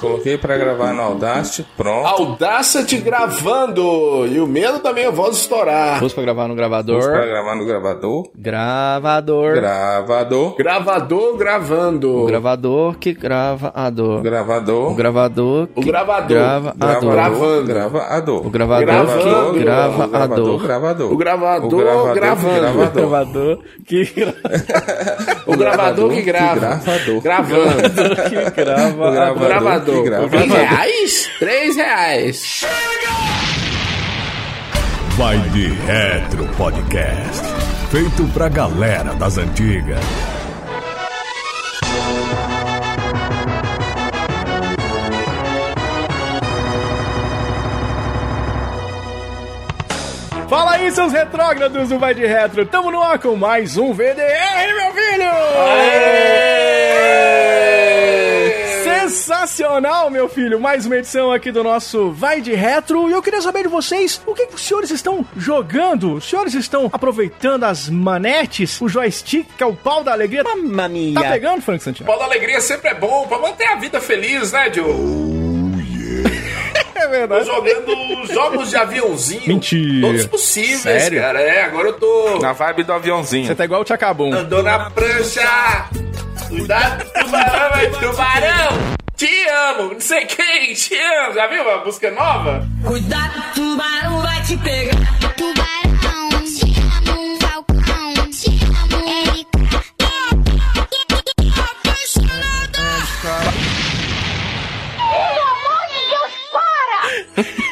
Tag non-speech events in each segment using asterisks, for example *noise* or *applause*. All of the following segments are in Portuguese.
Coloquei pra gravar no Audacity, pronto. Audacity gravando! E o medo também, eu vou estourar. Pus pra gravar no gravador. Pus pra gravar no gravador. Gravador. Gravador. Gravador gravando. O gravador que grava a dor. Gravador. O gravador que O gravador. grava a dor. Gravando. Grava a dor. O gravador Gravando. que grava a gravador, dor. gravador. O gravador O gravador, gravando. gravador. gravador que gra- *laughs* O gravador que grava. gravador. Gravando. *laughs* que grava O gravador. dor. Gravador. que grava. Três reais? Três reais. Vai de Retro Podcast. Feito pra galera das antigas. Fala aí, seus retrógrados do Vai de Retro. Tamo no ar com mais um VDR, meu filho! Sensacional, meu filho! Mais uma edição aqui do nosso Vai de Retro. E eu queria saber de vocês, o que, que os senhores estão jogando? Os senhores estão aproveitando as manetes, o joystick, que é o pau da alegria? Mamma mia. Tá pegando, Frank Santiago? Pau da alegria sempre é bom pra manter a vida feliz, né, Joe? É Tô verdade. jogando jogos de aviãozinho. Mentira. Todos possíveis, Sério? cara. É, agora eu tô. Na vibe do aviãozinho. Você tá igual o Tchacabum. Andou na prancha. Cuidado, tubarão, vai, tubarão. Te amo, não sei quem, te amo. Já viu a música nova? Cuidado, tubarão vai te pegar.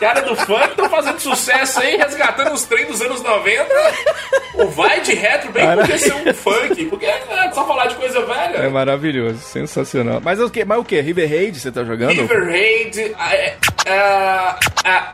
Cara do funk estão fazendo sucesso aí, resgatando os trem dos anos 90. O vai de retro bem Cara. podia ser um funk, porque é só falar de coisa É velha. maravilhoso, sensacional. Mas o que? Mas o que? River Raid você tá jogando? River Raid, a, a, a,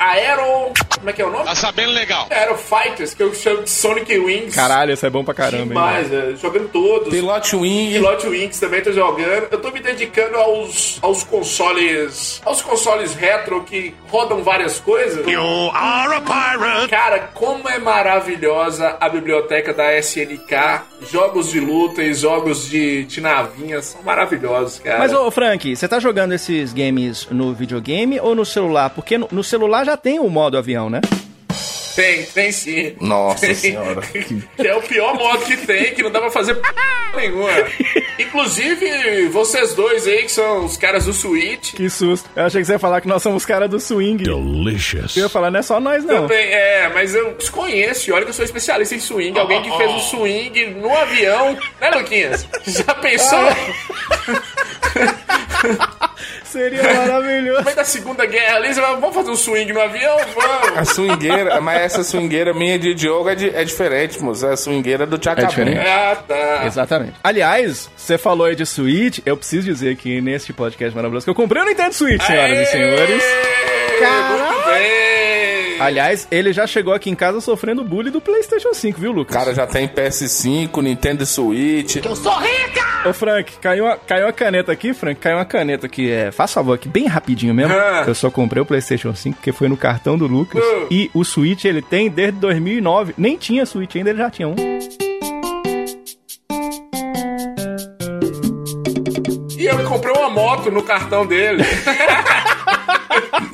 Aero. Como é que é o nome? Tá sabendo legal. Aero Fighters, que eu chamo de Sonic Wings. Caralho, isso é bom pra caramba, hein? Demais, é, jogando todos. Pilote Wing. Pilot Wings também tô jogando. Eu tô me dedicando aos, aos consoles. aos consoles retro que rodam várias coisas. You are a pirate. Cara, como é maravilhosa a biblioteca da SNK. Jogos de luta e jogos de, de navinhas são maravilhosos, cara. Mas, ô Frank, você tá jogando esses games no videogame ou no celular? Porque no, no celular já tem o modo avião, né? Tem, tem sim. Nossa Tem. senhora. *laughs* que é o pior modo que tem, que não dá pra fazer p... nenhuma. Inclusive, vocês dois aí, que são os caras do Switch. Que susto. Eu achei que você ia falar que nós somos caras do swing. Delicious. Eu ia falar, não é só nós, não. Também, é, mas eu desconheço, e olha que eu sou especialista em swing. Alguém que fez o swing no avião, né, Luquinhas? Já pensou? *laughs* *laughs* Seria maravilhoso. No meio da Segunda Guerra ali, você vai, vamos fazer um swing no avião? A Vamos! swingueira, mas essa swingueira minha de Diogo é, de- é diferente, moço. É a swingueira do Tchacabum. diferente? Ah, tá. Exatamente. Aliás, você falou aí de Switch, eu preciso dizer aqui neste podcast maravilhoso que eu comprei o Nintendo Switch, senhoras e senhores. Muito bem! Aliás, ele já chegou aqui em casa sofrendo bullying do PlayStation 5, viu, Lucas? cara já tem PS5, Nintendo Switch. Ô, Frank, caiu uma, caiu uma caneta aqui, Frank. Caiu uma caneta aqui. É, faz favor aqui, bem rapidinho mesmo. Ah. Eu só comprei o PlayStation 5 porque foi no cartão do Lucas. Ah. E o Switch ele tem desde 2009. Nem tinha Switch ainda, ele já tinha um. E eu comprei uma moto no cartão dele. *laughs*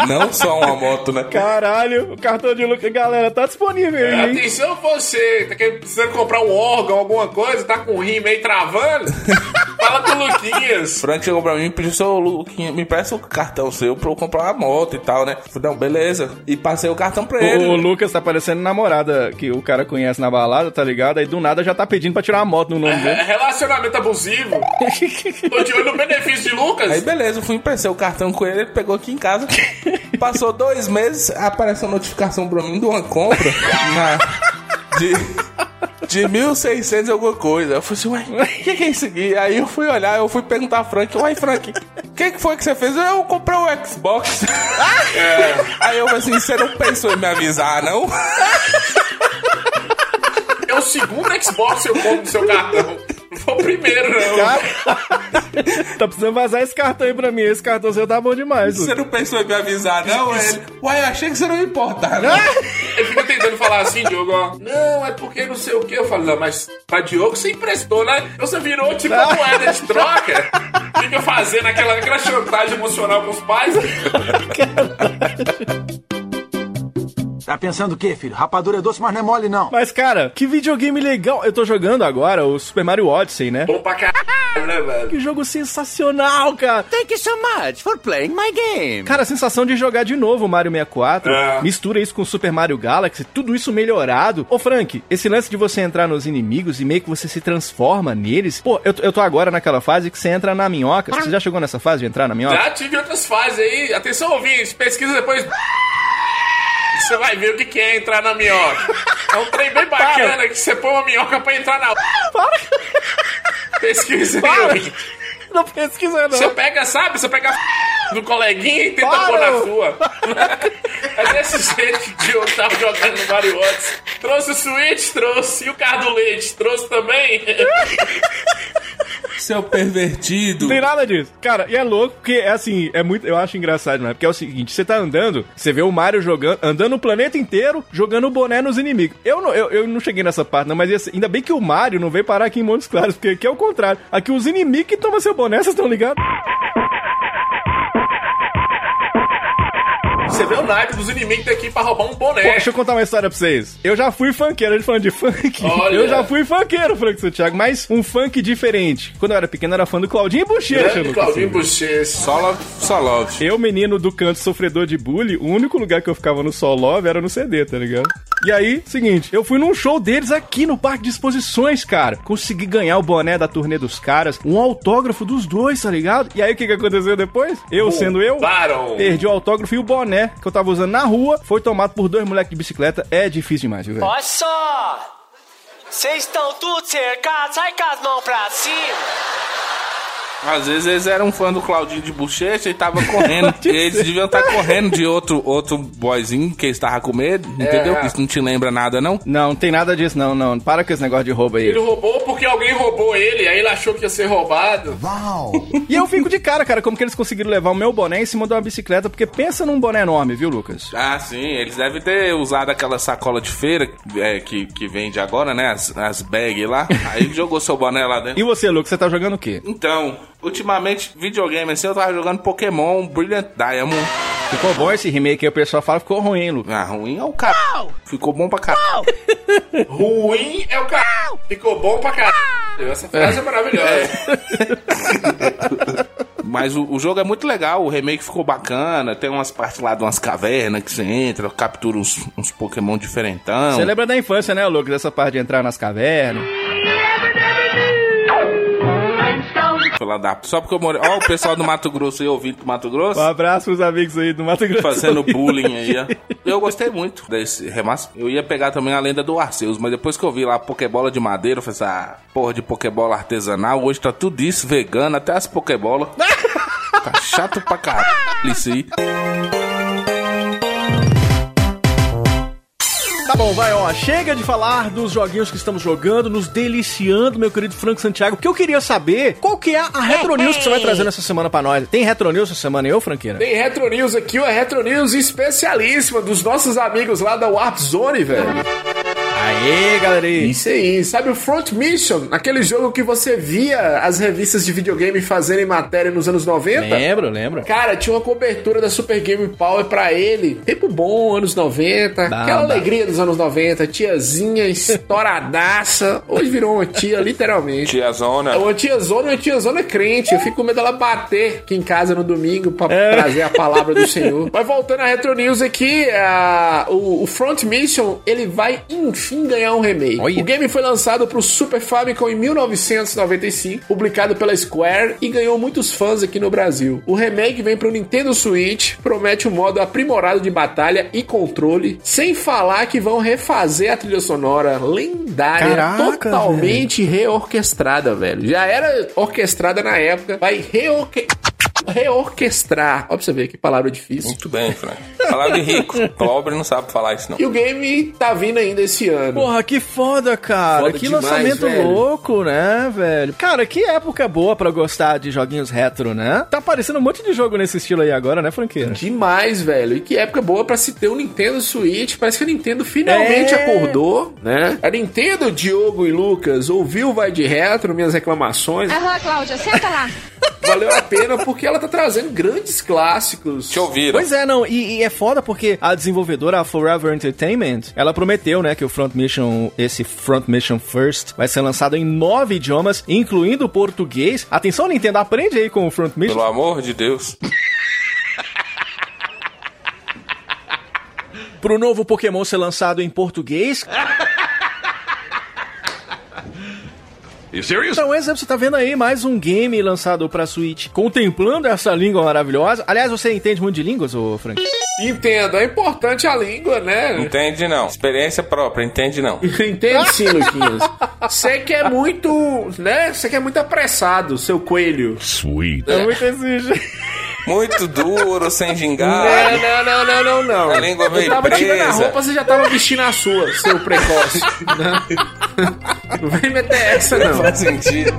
Não só uma moto, né? Caralho, o cartão de Lucas, galera, tá disponível aí, hein? Atenção você, tá querendo, precisando comprar um órgão, alguma coisa, tá com o rim meio travando? *laughs* Fala com o Luquinhas. Frank chegou pra mim e pediu seu Luquinha, me presta o cartão seu pra eu comprar uma moto e tal, né? Falei, não, beleza. E passei o cartão pra ele. O, o Lucas tá parecendo namorada que o cara conhece na balada, tá ligado? Aí do nada já tá pedindo pra tirar uma moto no nome É, dele. relacionamento abusivo. *laughs* Tô de olho no benefício de Lucas. Aí beleza, eu fui emprestei o cartão com ele, ele pegou aqui em casa. Passou dois meses, apareceu a notificação pra mim de uma compra na, de, de 1.600 e alguma coisa. Eu falei assim, ué, o que, que é isso aqui? Aí eu fui olhar, eu fui perguntar a Frank, uai Frank, o que, que foi que você fez? Eu comprei o Xbox. Aí eu falei assim, você não pensou em me avisar, não? É o segundo Xbox que eu compro no seu cartão. Não foi o primeiro, não. *laughs* Tá precisando vazar esse cartão aí pra mim. Esse cartão seu tá bom demais. Você não pensou em me avisar, não? Ele, uai, eu achei que você não ia importar, né? Ele fica tentando falar assim, Diogo, ó. Não, é porque não sei o que. Eu falo, não, mas pra Diogo você emprestou, né? Então você virou tipo uma moeda de troca. Fica fazendo aquela, aquela chantagem emocional com os pais. *laughs* Tá pensando o quê, filho? Rapadura é doce, mas não é mole, não. Mas, cara, que videogame legal. Eu tô jogando agora o Super Mario Odyssey, né? Bom pra caralho, né, velho? Que jogo sensacional, cara. Thank you so much for playing my game. Cara, a sensação de jogar de novo o Mario 64, É. mistura isso com o Super Mario Galaxy, tudo isso melhorado. Ô, Frank, esse lance de você entrar nos inimigos e meio que você se transforma neles. Pô, eu, eu tô agora naquela fase que você entra na minhoca. Você já chegou nessa fase de entrar na minhoca? Já tive outras fases aí. Atenção, ouvintes, pesquisa depois. Você vai ver o que é entrar na minhoca. É um trem bem bacana que você põe uma minhoca pra entrar na. Pesquisa aí, Para. Não pesquisa, não. Você pega, sabe? Você pega a do coleguinha e tenta Para. pôr na sua. *laughs* É desse jeito que o Diogo tava jogando no Mario Odyssey. Trouxe o Switch, trouxe. E o carro do leite, trouxe também. *laughs* Seu pervertido. Não tem nada disso. Cara, e é louco porque é assim, é muito. Eu acho engraçado, né? Porque é o seguinte: você tá andando, você vê o Mario jogando, andando o planeta inteiro, jogando o boné nos inimigos. Eu não, eu, eu não cheguei nessa parte, não, mas ser- ainda bem que o Mario não veio parar aqui em Montes Claros, porque aqui é o contrário. Aqui os inimigos que tomam seu boné, vocês estão ligados? Você vê o naipe dos inimigos daqui pra roubar um boné. Pô, deixa eu contar uma história pra vocês. Eu já fui funkeiro, a gente falando de funk. Olha. Eu já fui funkeiro, Frank Santiago, mas um funk diferente. Quando eu era pequeno, eu era fã do Claudinho Bochecha, Grande Lucas Claudinho. Bochecha. Só love, só love. Eu, menino do canto sofredor de bullying, o único lugar que eu ficava no Sol Love era no CD, tá ligado? E aí, seguinte, eu fui num show deles aqui no Parque de Exposições, cara. Consegui ganhar o boné da turnê dos caras, um autógrafo dos dois, tá ligado? E aí, o que, que aconteceu depois? Eu, sendo eu, Roubaram. perdi o autógrafo e o boné que eu tava usando na rua foi tomado por dois moleques de bicicleta. É difícil demais, viu, velho? Olha só! Vocês estão tudo cercados, sai com as mãos pra cima! Às vezes eles eram fã do Claudinho de Bochecha e tava correndo. *laughs* eles deviam estar correndo de outro, outro boyzinho que eles estavam com medo, entendeu? É. Isso não te lembra nada, não? Não, não tem nada disso, não, não. Para com esse negócio de roubo aí. Ele roubou porque alguém roubou ele, aí ele achou que ia ser roubado. *laughs* E eu fico de cara, cara, como que eles conseguiram levar o meu boné em cima de uma bicicleta, porque pensa num boné enorme, viu, Lucas? Ah, sim, eles devem ter usado aquela sacola de feira é, que, que vende agora, né? As, as bags lá. Aí jogou seu boné lá dentro. E você, Lucas, você tá jogando o quê? Então, ultimamente, videogame assim, eu tava jogando Pokémon Brilliant Diamond. Ficou bom esse remake aí, o pessoal fala que ficou ruim, Lucas? Ah, ruim é o cara. Ficou bom pra caralho. *laughs* Ruim é o cara. Ficou bom pra caralho. Essa frase é, maravilhosa. *laughs* *laughs* Mas o, o jogo é muito legal, o remake ficou bacana. Tem umas partes lá de umas cavernas que você entra, captura uns, uns Pokémon diferentão. Você lembra da infância, né, Lucas? Dessa parte de entrar nas cavernas. Lá da- Só porque eu moro. Ó, o pessoal do Mato Grosso aí, ouvindo do Mato Grosso. Um abraço pros amigos aí do Mato Grosso. Fazendo *laughs* bullying aí, ó. Eu gostei muito desse remaster. Eu ia pegar também a lenda do Arceus, mas depois que eu vi lá a Pokébola de madeira, eu falei assim, ah, porra de Pokébola artesanal, hoje tá tudo isso vegano, até as Pokébolas. *laughs* tá chato pra caralho isso aí. Tá bom, vai, ó. Chega de falar dos joguinhos que estamos jogando, nos deliciando, meu querido Franco Santiago. Porque eu queria saber qual que é a Retro News que você vai trazer nessa semana pra nós. Tem Retro News essa semana, eu, Franqueira? Tem Retro News aqui, uma Retro News especialíssima dos nossos amigos lá da Warp Zone, velho. Aê, galera aí. Isso aí, sabe o Front Mission? Aquele jogo que você via as revistas de videogame fazerem matéria nos anos 90? Lembro, lembro. Cara, tinha uma cobertura da Super Game Power pra ele. Tempo bom, anos 90. Dá, aquela dá. alegria dos anos 90. Tiazinha estouradaça. Hoje virou uma tia, literalmente. Tia Zona. Uma tiazona, uma tiazona crente. Eu fico com medo dela bater aqui em casa no domingo pra trazer a palavra do Senhor. Mas voltando à Retro News aqui, a- o, o Front Mission, ele vai enfim ganhar um remake. Olha. O game foi lançado pro Super Famicom em 1995, publicado pela Square e ganhou muitos fãs aqui no Brasil. O remake vem pro Nintendo Switch, promete um modo aprimorado de batalha e controle, sem falar que vão refazer a trilha sonora lendária, Caraca, totalmente reorquestrada, velho. Já era orquestrada na época, vai reorque... reorquestrar. Ó, pra você ver que palavra difícil. Muito bem, Frank. Falar de rico. *laughs* Pobre não sabe falar isso, não. E o game tá vindo ainda esse ano. Porra, que foda, cara. Foda que demais, lançamento velho. louco, né, velho? Cara, que época boa pra gostar de joguinhos retro, né? Tá aparecendo um monte de jogo nesse estilo aí agora, né, franqueira? Demais, velho. E que época boa pra se ter um Nintendo Switch. Parece que a Nintendo finalmente É. acordou, né? A Nintendo, Diogo e Lucas, ouviu o Vai de Retro, minhas reclamações. Aham, Cláudia, senta lá. Valeu a pena porque ela tá trazendo grandes clássicos. Te ouviram. Pois é, não, e, e é foda porque a desenvolvedora, a Forever Entertainment, ela prometeu, né, que o Front Mission, esse Front Mission First, vai ser lançado em nove idiomas, incluindo o português. Atenção, Nintendo, aprende aí com o Front Mission. Pelo amor de Deus. Pro novo Pokémon ser lançado em português. *laughs* Então, exemplo, você tá vendo aí mais um game lançado pra Switch, contemplando essa língua maravilhosa. Aliás, você entende muito de línguas, ô Frank? Entendo, é importante a língua, né? Entende não. Experiência própria, entende não. *laughs* Entende sim, Luquinhas. Você que é muito, né? Você que é muito apressado, seu coelho. Sweet. É muito exigente. Muito duro, sem gingar. Não, não, não, não, não, não. A língua veio Eu tava tirando a presa. roupa, você já tava vestindo a sua, seu precoce. né? *laughs* Não vem meter essa, não. Faz sentido.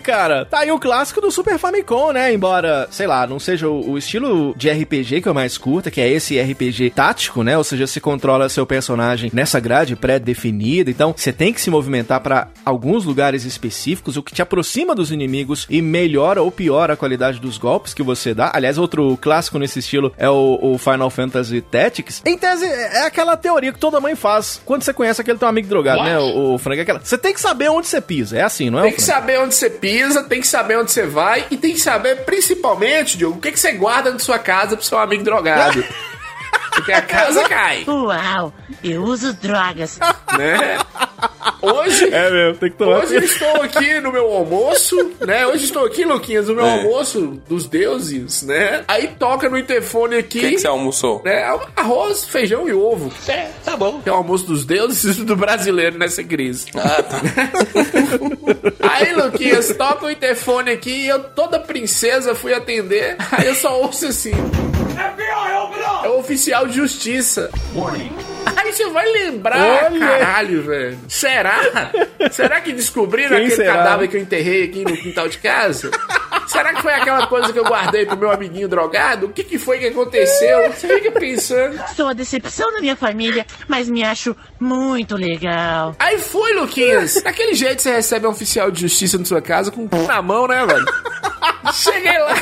Cara, tá aí o clássico do Super Famicom, né? Embora, sei lá, não seja o, o estilo de RPG que eu mais curta, que é esse RPG tático, né? Ou seja, você controla seu personagem nessa grade pré-definida. Então, você tem que se movimentar pra alguns lugares específicos, o que te aproxima dos inimigos e melhora ou piora a qualidade dos golpes que você dá. Aliás, outro clássico nesse estilo é o, o Final Fantasy Tactics. Em tese, é aquela teoria que toda mãe faz quando você conhece aquele teu amigo drogado, né? O, o Frank, é aquela. Você tem que saber onde você pisa. É assim, não é? Tem que saber onde você pisa, tem que saber onde você vai e tem que saber, principalmente, Diogo, o que, que você guarda na sua casa pro seu amigo drogado. *laughs* Porque a casa cai, Uau, eu uso drogas. né? Hoje, É mesmo, tem que tomar Hoje eu estou aqui no meu almoço, né? Hoje estou aqui, Luquinhas, no meu É. almoço dos deuses, né? Aí toca no interfone O aqui. que, que você almoçou? né? Arroz, feijão e ovo. É, tá bom. Que é o almoço dos deuses e do brasileiro nessa crise. Ah, tá. *laughs* Aí, Luquinhas, toca o interfone aqui e eu, toda princesa, fui atender. Aí eu só ouço assim. É o oficial de justiça. Aí você vai lembrar, Olha. caralho, velho. Será? Será que descobriram Quem aquele será? cadáver que eu enterrei aqui no quintal de casa? Será que foi aquela coisa que eu guardei pro meu amiguinho drogado? O que, que foi que aconteceu? Você fica pensando. Sou a decepção da minha família, mas me acho muito legal. Aí foi, Luquinhas. Daquele jeito você recebe um oficial de justiça na sua casa com o cu na mão, né, velho? Cheguei lá,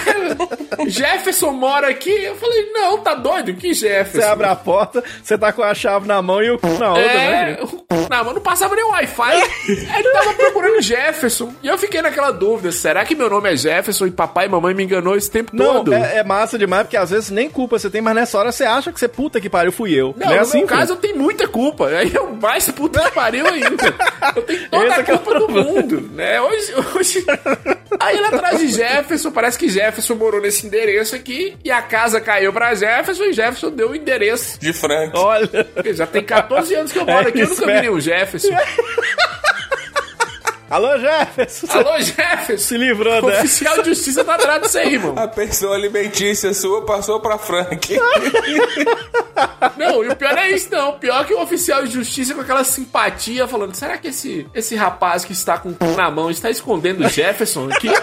Jefferson mora aqui. Eu falei, não, tá doido? Que Jefferson? Você abre a porta, você tá com a chave na mão e o cu na outra, né? É, não, mas não passava nem Wi-Fi. Aí ele tava procurando Jefferson. E eu fiquei naquela dúvida: será que meu nome é Jefferson e papai e mamãe me enganou esse tempo Não, todo? é, é massa demais, porque às vezes nem culpa você tem, mas nessa hora você acha que você puta que pariu, fui eu. Não, é no assim, meu caso eu tenho muita culpa. Aí eu mais puta que pariu ainda. Eu tenho toda Esse a é que é o culpa do mundo, né? Hoje, hoje... Aí ele atrás de Jefferson, parece que Jefferson morou nesse endereço aqui e a casa caiu pra Jefferson e Jefferson deu o endereço. De Frank. Olha. Já tem 14 anos que eu moro É, aqui, eu nunca vi esperto. nenhum Jefferson. *laughs* Alô, Jefferson. Alô, Jefferson! Se livrou, O né? oficial de justiça tá atrás disso aí, irmão. A pessoa alimentícia sua passou pra Frank. Não, e o pior é isso, não. O pior é que o oficial de justiça com aquela simpatia falando: será que esse, esse rapaz que está com o cu na mão está escondendo o Jefferson aqui? *laughs*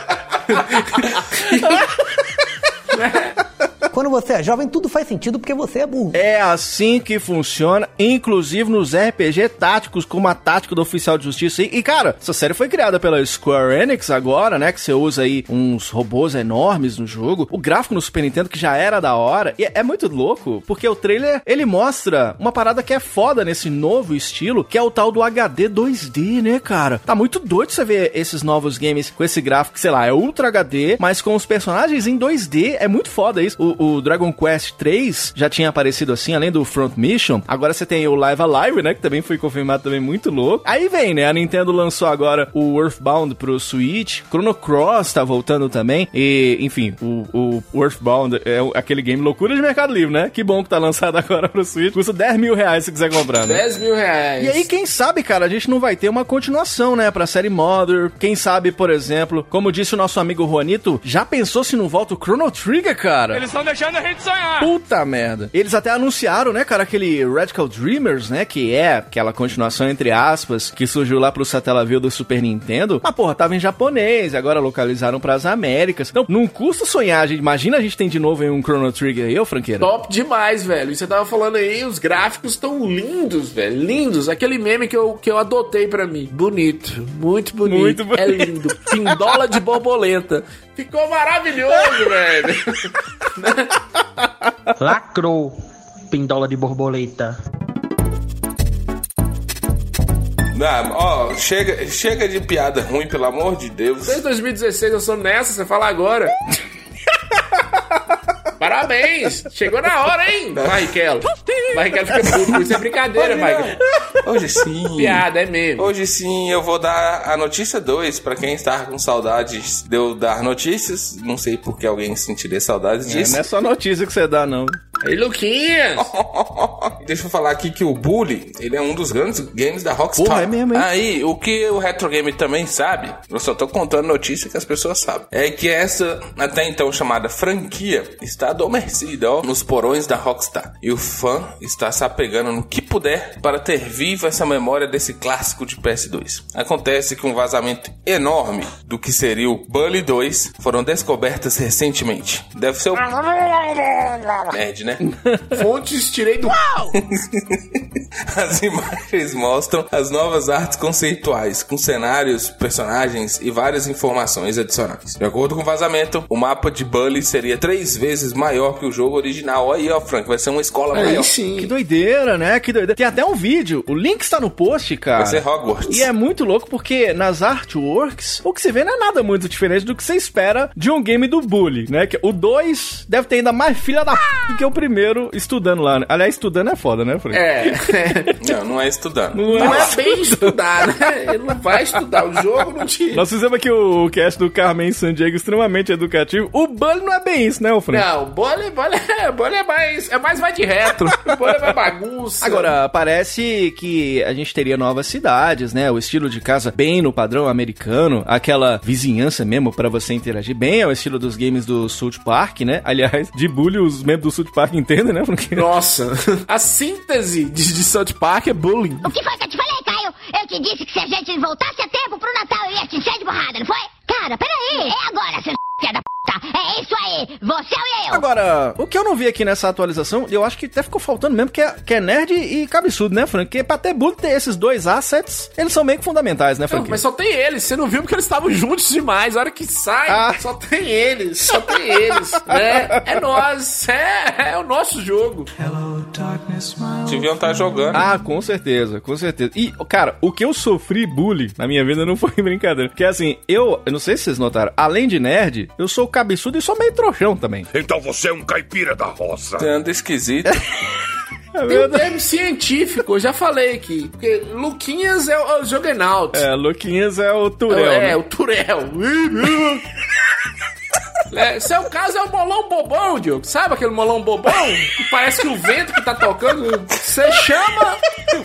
Quando você é jovem, tudo faz sentido porque você é burro. É assim que funciona, inclusive nos RPG táticos, como a tática do oficial de justiça. E, e, cara, essa série foi criada pela Square Enix agora, né? Que você usa aí uns robôs enormes no jogo. O gráfico no Super Nintendo, que já era da hora. E é, é muito louco, porque o trailer, ele mostra uma parada que é foda nesse novo estilo, que é o tal do HD 2D, né, cara? Tá muito doido você ver esses novos games com esse gráfico, sei lá, é Ultra HD, mas com os personagens em 2D. É muito foda isso. O, o Dragon Quest 3 já tinha aparecido assim, além do Front Mission. Agora você tem o Live Alive, né? Que também foi confirmado também muito louco. Aí vem, né? A Nintendo lançou agora o Earthbound pro Switch. Chrono Cross tá voltando também. E, enfim, o, o Earthbound é o- aquele game loucura de Mercado Livre, né? Que bom que tá lançado *laughs* agora pro Switch. Custa 10 mil reais se quiser comprar, né? 10 mil reais. E aí, quem sabe, cara, a gente não vai ter uma continuação, né, pra série Mother. Quem sabe, por exemplo, como disse o nosso amigo Juanito, já pensou se não volta o Chrono Trigger, cara? Eles estão deixando a gente sonhar. Puta merda. Eles até anunciaram, né, cara, aquele Radical Dreamers, né, que é aquela continuação, entre aspas, que surgiu lá pro Satellaview do Super Nintendo. Mas, porra, tava em japonês, agora localizaram pras Américas. Então, não custa sonhar, gente. Imagina a gente tem de novo aí um Chrono Trigger aí, ô franqueira. Top demais, velho. E você tava falando aí, os gráficos estão lindos, velho. Lindos. Aquele meme que eu, que eu adotei pra mim. Bonito. Muito bonito. Muito bonito. É lindo. Pindola de borboleta. Ficou maravilhoso, *laughs* velho. *laughs* Lacrou. Pindola de borboleta. Não, ó, chega, chega de piada ruim, pelo amor de Deus. Desde 2016 eu sou nessa, você fala agora. *laughs* Parabéns! Chegou na hora, hein, Michael? Michael fica puto, isso é brincadeira, Michael. Hoje sim. Piada, é mesmo. Hoje sim eu vou dar a notícia 2 pra quem está com saudades de eu dar notícias. Não sei por que alguém sentiria saudades É, disso. não é só notícia que você dá, não. Aí, Luquinhas! *laughs* Deixa eu falar aqui que o Bully, ele é um dos grandes games da Rockstar. Porra, é mesmo, hein? Aí, o que o Retro Game também sabe, eu só tô contando notícia que as pessoas sabem, é que essa, até então chamada franquia, está adormecida, ó, nos porões da Rockstar. E o fã está se apegando no que puder para ter viva essa memória desse clássico de PS2. Acontece que um vazamento enorme do que seria o Bully 2 foram descobertas recentemente. Deve ser o... *laughs* Nerd, né? *laughs* Fontes tirei do. *laughs* As imagens mostram as novas artes conceituais, com cenários, personagens e várias informações adicionais. De acordo com o vazamento, o mapa de Bully seria três vezes maior que o jogo original. Aí, ó, Frank, vai ser uma escola Aí maior. sim. Que doideira, né? Que doideira. Tem até um vídeo, o link está no post, cara. Vai ser Hogwarts. E é muito louco porque nas artworks, o que se vê não é nada muito diferente do que você espera de um game do Bully, né? O 2 deve ter ainda mais filha da p do que o primeiro estudando lá. né? Aliás, estudando é foda, né, Frank? *laughs* É. Não, não é estudando. Não Não é. é bem estudar, né? Ele não vai estudar. O jogo não te. Nós fizemos aqui o cast do Carmen San Diego extremamente educativo. O Bully não é bem isso, né, Frank? Não, bola, bola, bola é mais. É mais vai de retro. Bola é mais bagunça. Agora, parece que a gente teria novas cidades, né? O estilo de casa bem no padrão americano, aquela vizinhança mesmo pra você interagir bem, é o estilo dos games do South Park, né? Aliás, de bullying os membros do South Park entendem, né? Porque... Nossa, *laughs* a síntese de, de South Park é bullying. O que foi que eu te falei, Caio? Eu te disse que se a gente voltasse a tempo pro Natal eu ia te encher de porrada, não foi? Cara, peraí. É agora, seu filho da puta. É isso aí. Você e eu. Agora, o que eu não vi aqui nessa atualização, eu acho que até ficou faltando mesmo, que é, que é nerd e cabeçudo, né, Frank? Porque pra ter bullying ter esses dois assets, eles são meio que fundamentais, né, Não, Frank? mas só tem eles. Você não viu porque eles estavam juntos demais. A hora que sai, Ah. só tem eles. Só tem eles. né? É nós. É, é o nosso jogo. Deviam estar jogando. Ah, com certeza, com certeza. E, cara, o que eu sofri bullying na minha vida não foi *laughs* brincadeira. Porque assim, eu, eu não sei se vocês notaram, além de nerd, eu sou cabeçudo e sou meio trouxão também. Então você é um caipira da roça. Você anda esquisito. *laughs* Tem um termo científico, eu já falei aqui. Porque Luquinhas é o, é o Juggernaut. É, Luquinhas é o Turel. é, né? o Turel. *laughs* É, seu caso é o molão bobão, Diogo. Sabe aquele molão bobão? Que parece que o vento que tá tocando. Você chama.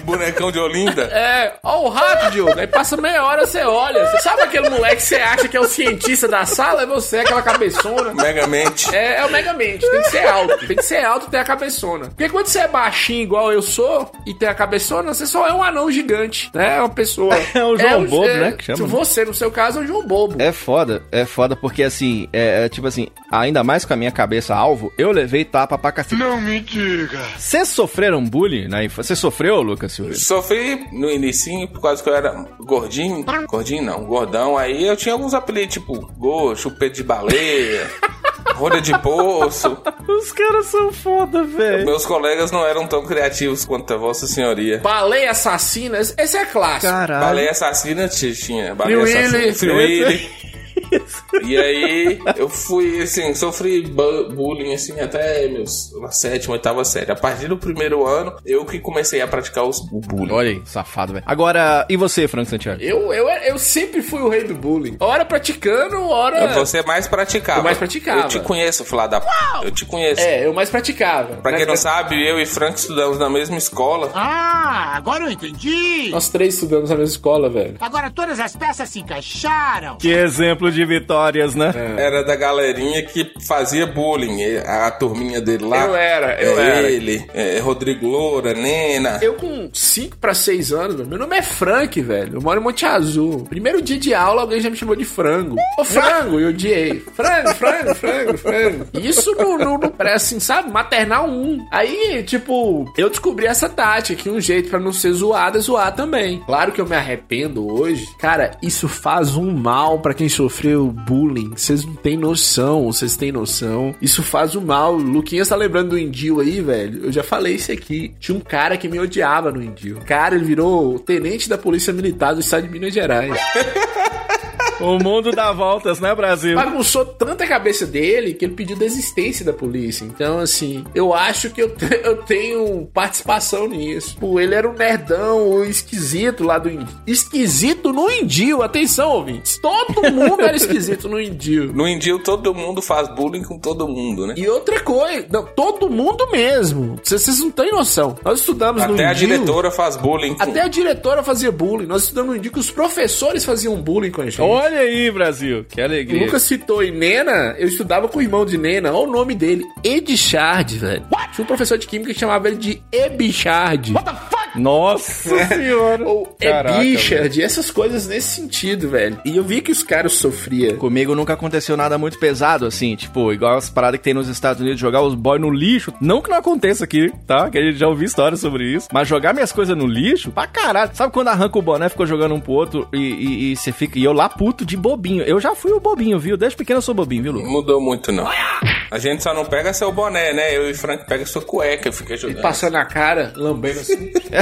Bonecão de Olinda. É, ó o rato, Diogo. Aí passa meia hora, você olha. Você sabe aquele moleque que você acha que é o cientista da sala? É você, aquela cabeçona. Megamente. É, é o Megamente. Tem que ser alto. Tem que ser alto e ter a cabeçona. Porque quando você é baixinho igual eu sou e tem a cabeçona, você só é um anão gigante, né? É uma pessoa. *laughs* É o João o- Bobo, é, né, que chama, né? Você, no seu caso, é o João Bobo. É foda, é foda porque assim, é, é tipo assim, ainda mais com a minha cabeça alvo, eu levei tapa pra cacete. Não me diga. Vocês sofreram bullying na infância? Você sofreu, Lucas Silveira? Sofri no inicinho por causa que eu era gordinho. Gordinho não, gordão. Aí eu tinha alguns apelidos, tipo, go, chupeta de baleia, *laughs* rolha de poço. Os caras são foda, velho. Meus colegas não eram tão criativos quanto a vossa senhoria. Baleia assassina, esse é clássico. Caralho. Baleia assassina tinha. Free Baleia assassina. Willy. Free Willy. Isso? E aí eu fui, assim, sofri bu- bullying, assim, até meus, na sétima, oitava série. A partir do primeiro ano, eu que comecei a praticar os, o bullying. Olha aí, safado, velho. Agora, e você, Franco Santiago? Eu, eu, eu sempre fui o rei do bullying. Hora praticando, hora. Você mais praticava. Eu mais praticava. Eu te conheço, Flá da. Eu te conheço. É, eu mais praticava. Pra quem não sabe, eu e Frank estudamos na mesma escola. Ah, agora eu entendi. Nós três estudamos na mesma escola, velho. Agora todas as peças se encaixaram. Que exemplo de vitórias, né? Era da galerinha que fazia bullying. A turminha dele lá. Eu era, eu é era. Ele, é Rodrigo Loura, Nena. Eu com 5 pra 6 anos, meu, nome é Frank, velho. Eu moro em Monte Azul. Primeiro dia de aula, alguém já me chamou de frango. Ô, frango! E eu odiei. Frango, frango, frango, frango. Isso no, no, no pré, assim, sabe? Maternal 1. Aí, tipo, eu descobri essa tática, que um jeito pra não ser zoado é zoar também. Claro que eu me arrependo hoje. Cara, isso faz um mal pra quem sofreu bullying. Vocês não têm noção, vocês têm noção. Isso faz um mal. O Luquinhas tá lembrando do Indil aí, velho. Eu já falei isso aqui. Tinha um cara que me odiava no Indil. Cara, ele virou tenente da Polícia Militar do Estado de Minas Gerais. *laughs* O mundo dá voltas, né, Brasil? Bagunçou tanta cabeça dele que ele pediu desistência da polícia. Então, assim, eu acho que eu, te- *laughs* eu tenho participação nisso. Pô, ele era um nerdão o esquisito lá do Indil. Esquisito no Indil, atenção, ouvintes. Todo mundo era esquisito no Indil. No Indil, todo mundo faz bullying com todo mundo, né? E outra coisa, não, todo mundo mesmo. Vocês não têm noção. Nós estudamos no Até a diretora faz bullying. com- Até a diretora fazia bullying. Nós estudamos no Indil que os professores faziam bullying com a gente. Olha aí, Brasil. Que O alegria. Lucas citou em Nena, eu estudava com o irmão de Nena. Olha o nome dele, Edichard, velho. Tinha um professor de química que chamava ele de Ebichard. Nossa *laughs* senhora. Ou Caraca, Ebichard, essas coisas nesse sentido, velho. E eu vi que os caras sofriam. Comigo nunca aconteceu nada muito pesado, assim, tipo, igual as paradas que tem nos Estados Unidos, jogar os boys no lixo. Não que não aconteça aqui, tá? Que a gente já ouviu histórias sobre isso. Mas jogar minhas coisas no lixo, pra caralho. Sabe quando arranca o boné, ficou jogando um pro outro e, e, e você fica. E eu lá puto de bobinho. Eu já fui o bobinho, viu? Desde pequeno eu sou bobinho, viu, Lu? Não mudou muito, não. A gente só não pega seu boné, né? Eu e Frank pega sua cueca e fica jogando. Passando a cara, lambendo assim. *laughs*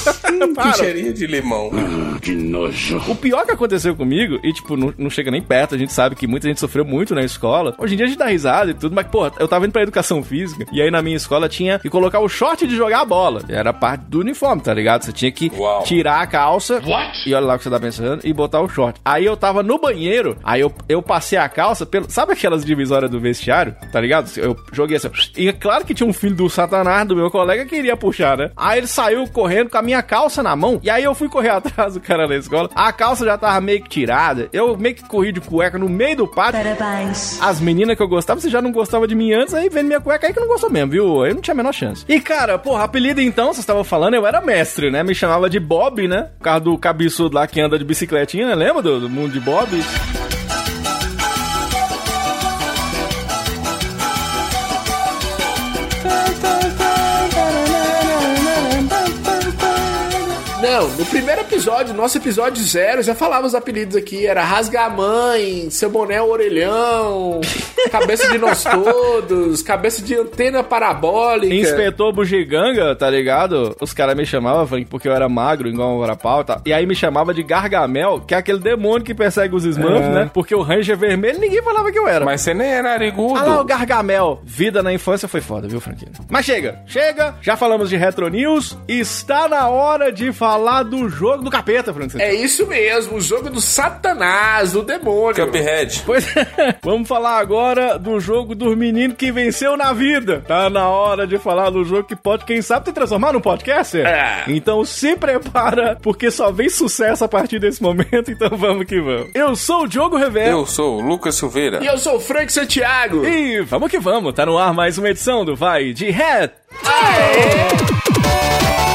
*laughs* Que cheirinho de limão. O pior que aconteceu comigo, e tipo, não, não chega nem perto, a gente sabe que muita gente sofreu muito na escola. Hoje em dia a gente dá risada e tudo, mas, pô, eu tava indo pra educação física, e aí na minha escola tinha que colocar o short de jogar a bola. Era parte do uniforme, tá ligado? Você tinha que Uau. tirar a calça, e olha lá o que você tá pensando, e botar o short. Aí eu tava no banheiro, aí eu, eu passei a calça pelo. Sabe aquelas divisórias do vestiário? Tá ligado? Eu joguei assim. E é claro que tinha um filho do Satanás do meu colega que queria puxar, né? Aí ele saiu correndo com a minha calça na mão. E aí eu fui correr *laughs* atrás do cara na escola. A calça já tava meio que tirada. Eu meio que corri de cueca no meio do pátio. Parabéns. As meninas que eu gostava, você já não gostava de mim antes, aí vendo minha cueca aí que não gostou mesmo, viu? Eu não tinha a menor chance. E cara, porra, apelido então, vocês estavam falando, eu era mestre, né? Me chamava de Bob, né? Por causa do cabeçudo lá que anda de bicicletinha, né? Lembra do, do mundo de Bob? No. Não, no primeiro episódio, nosso episódio zero, já falava os apelidos aqui. Era Rasgamãe, Seu Boné Orelhão, *laughs* Cabeça de Nós Todos, Cabeça de Antena Parabólica. Inspetor Bugiganga, tá ligado? Os caras me chamavam, Frank, porque eu era magro, igual um varapau, tá? E aí me chamava de Gargamel, que é aquele demônio que persegue os Smurfs, É. né? Porque o Ranger vermelho ninguém falava que eu era. Mas você nem era narigudo. Ah lá, o Gargamel. Vida na infância foi foda, viu, Franquinho? Mas chega, chega. Já falamos de Retro News. Está na hora de falar do jogo do capeta, Franquinho. É isso mesmo, o jogo do Satanás, do demônio. Cuphead. Pois é, *laughs* vamos falar agora do jogo dos meninos que venceu na vida. Tá na hora de falar do jogo que pode, quem sabe, te transformar num podcast. É. Então se prepara, porque só vem sucesso a partir desse momento, *laughs* então vamos que vamos. Eu sou o Diogo Revela. Eu sou o Lucas Silveira. E eu sou o Frank Santiago. E vamos que vamos, tá no ar mais uma edição do Vai de Red. Começou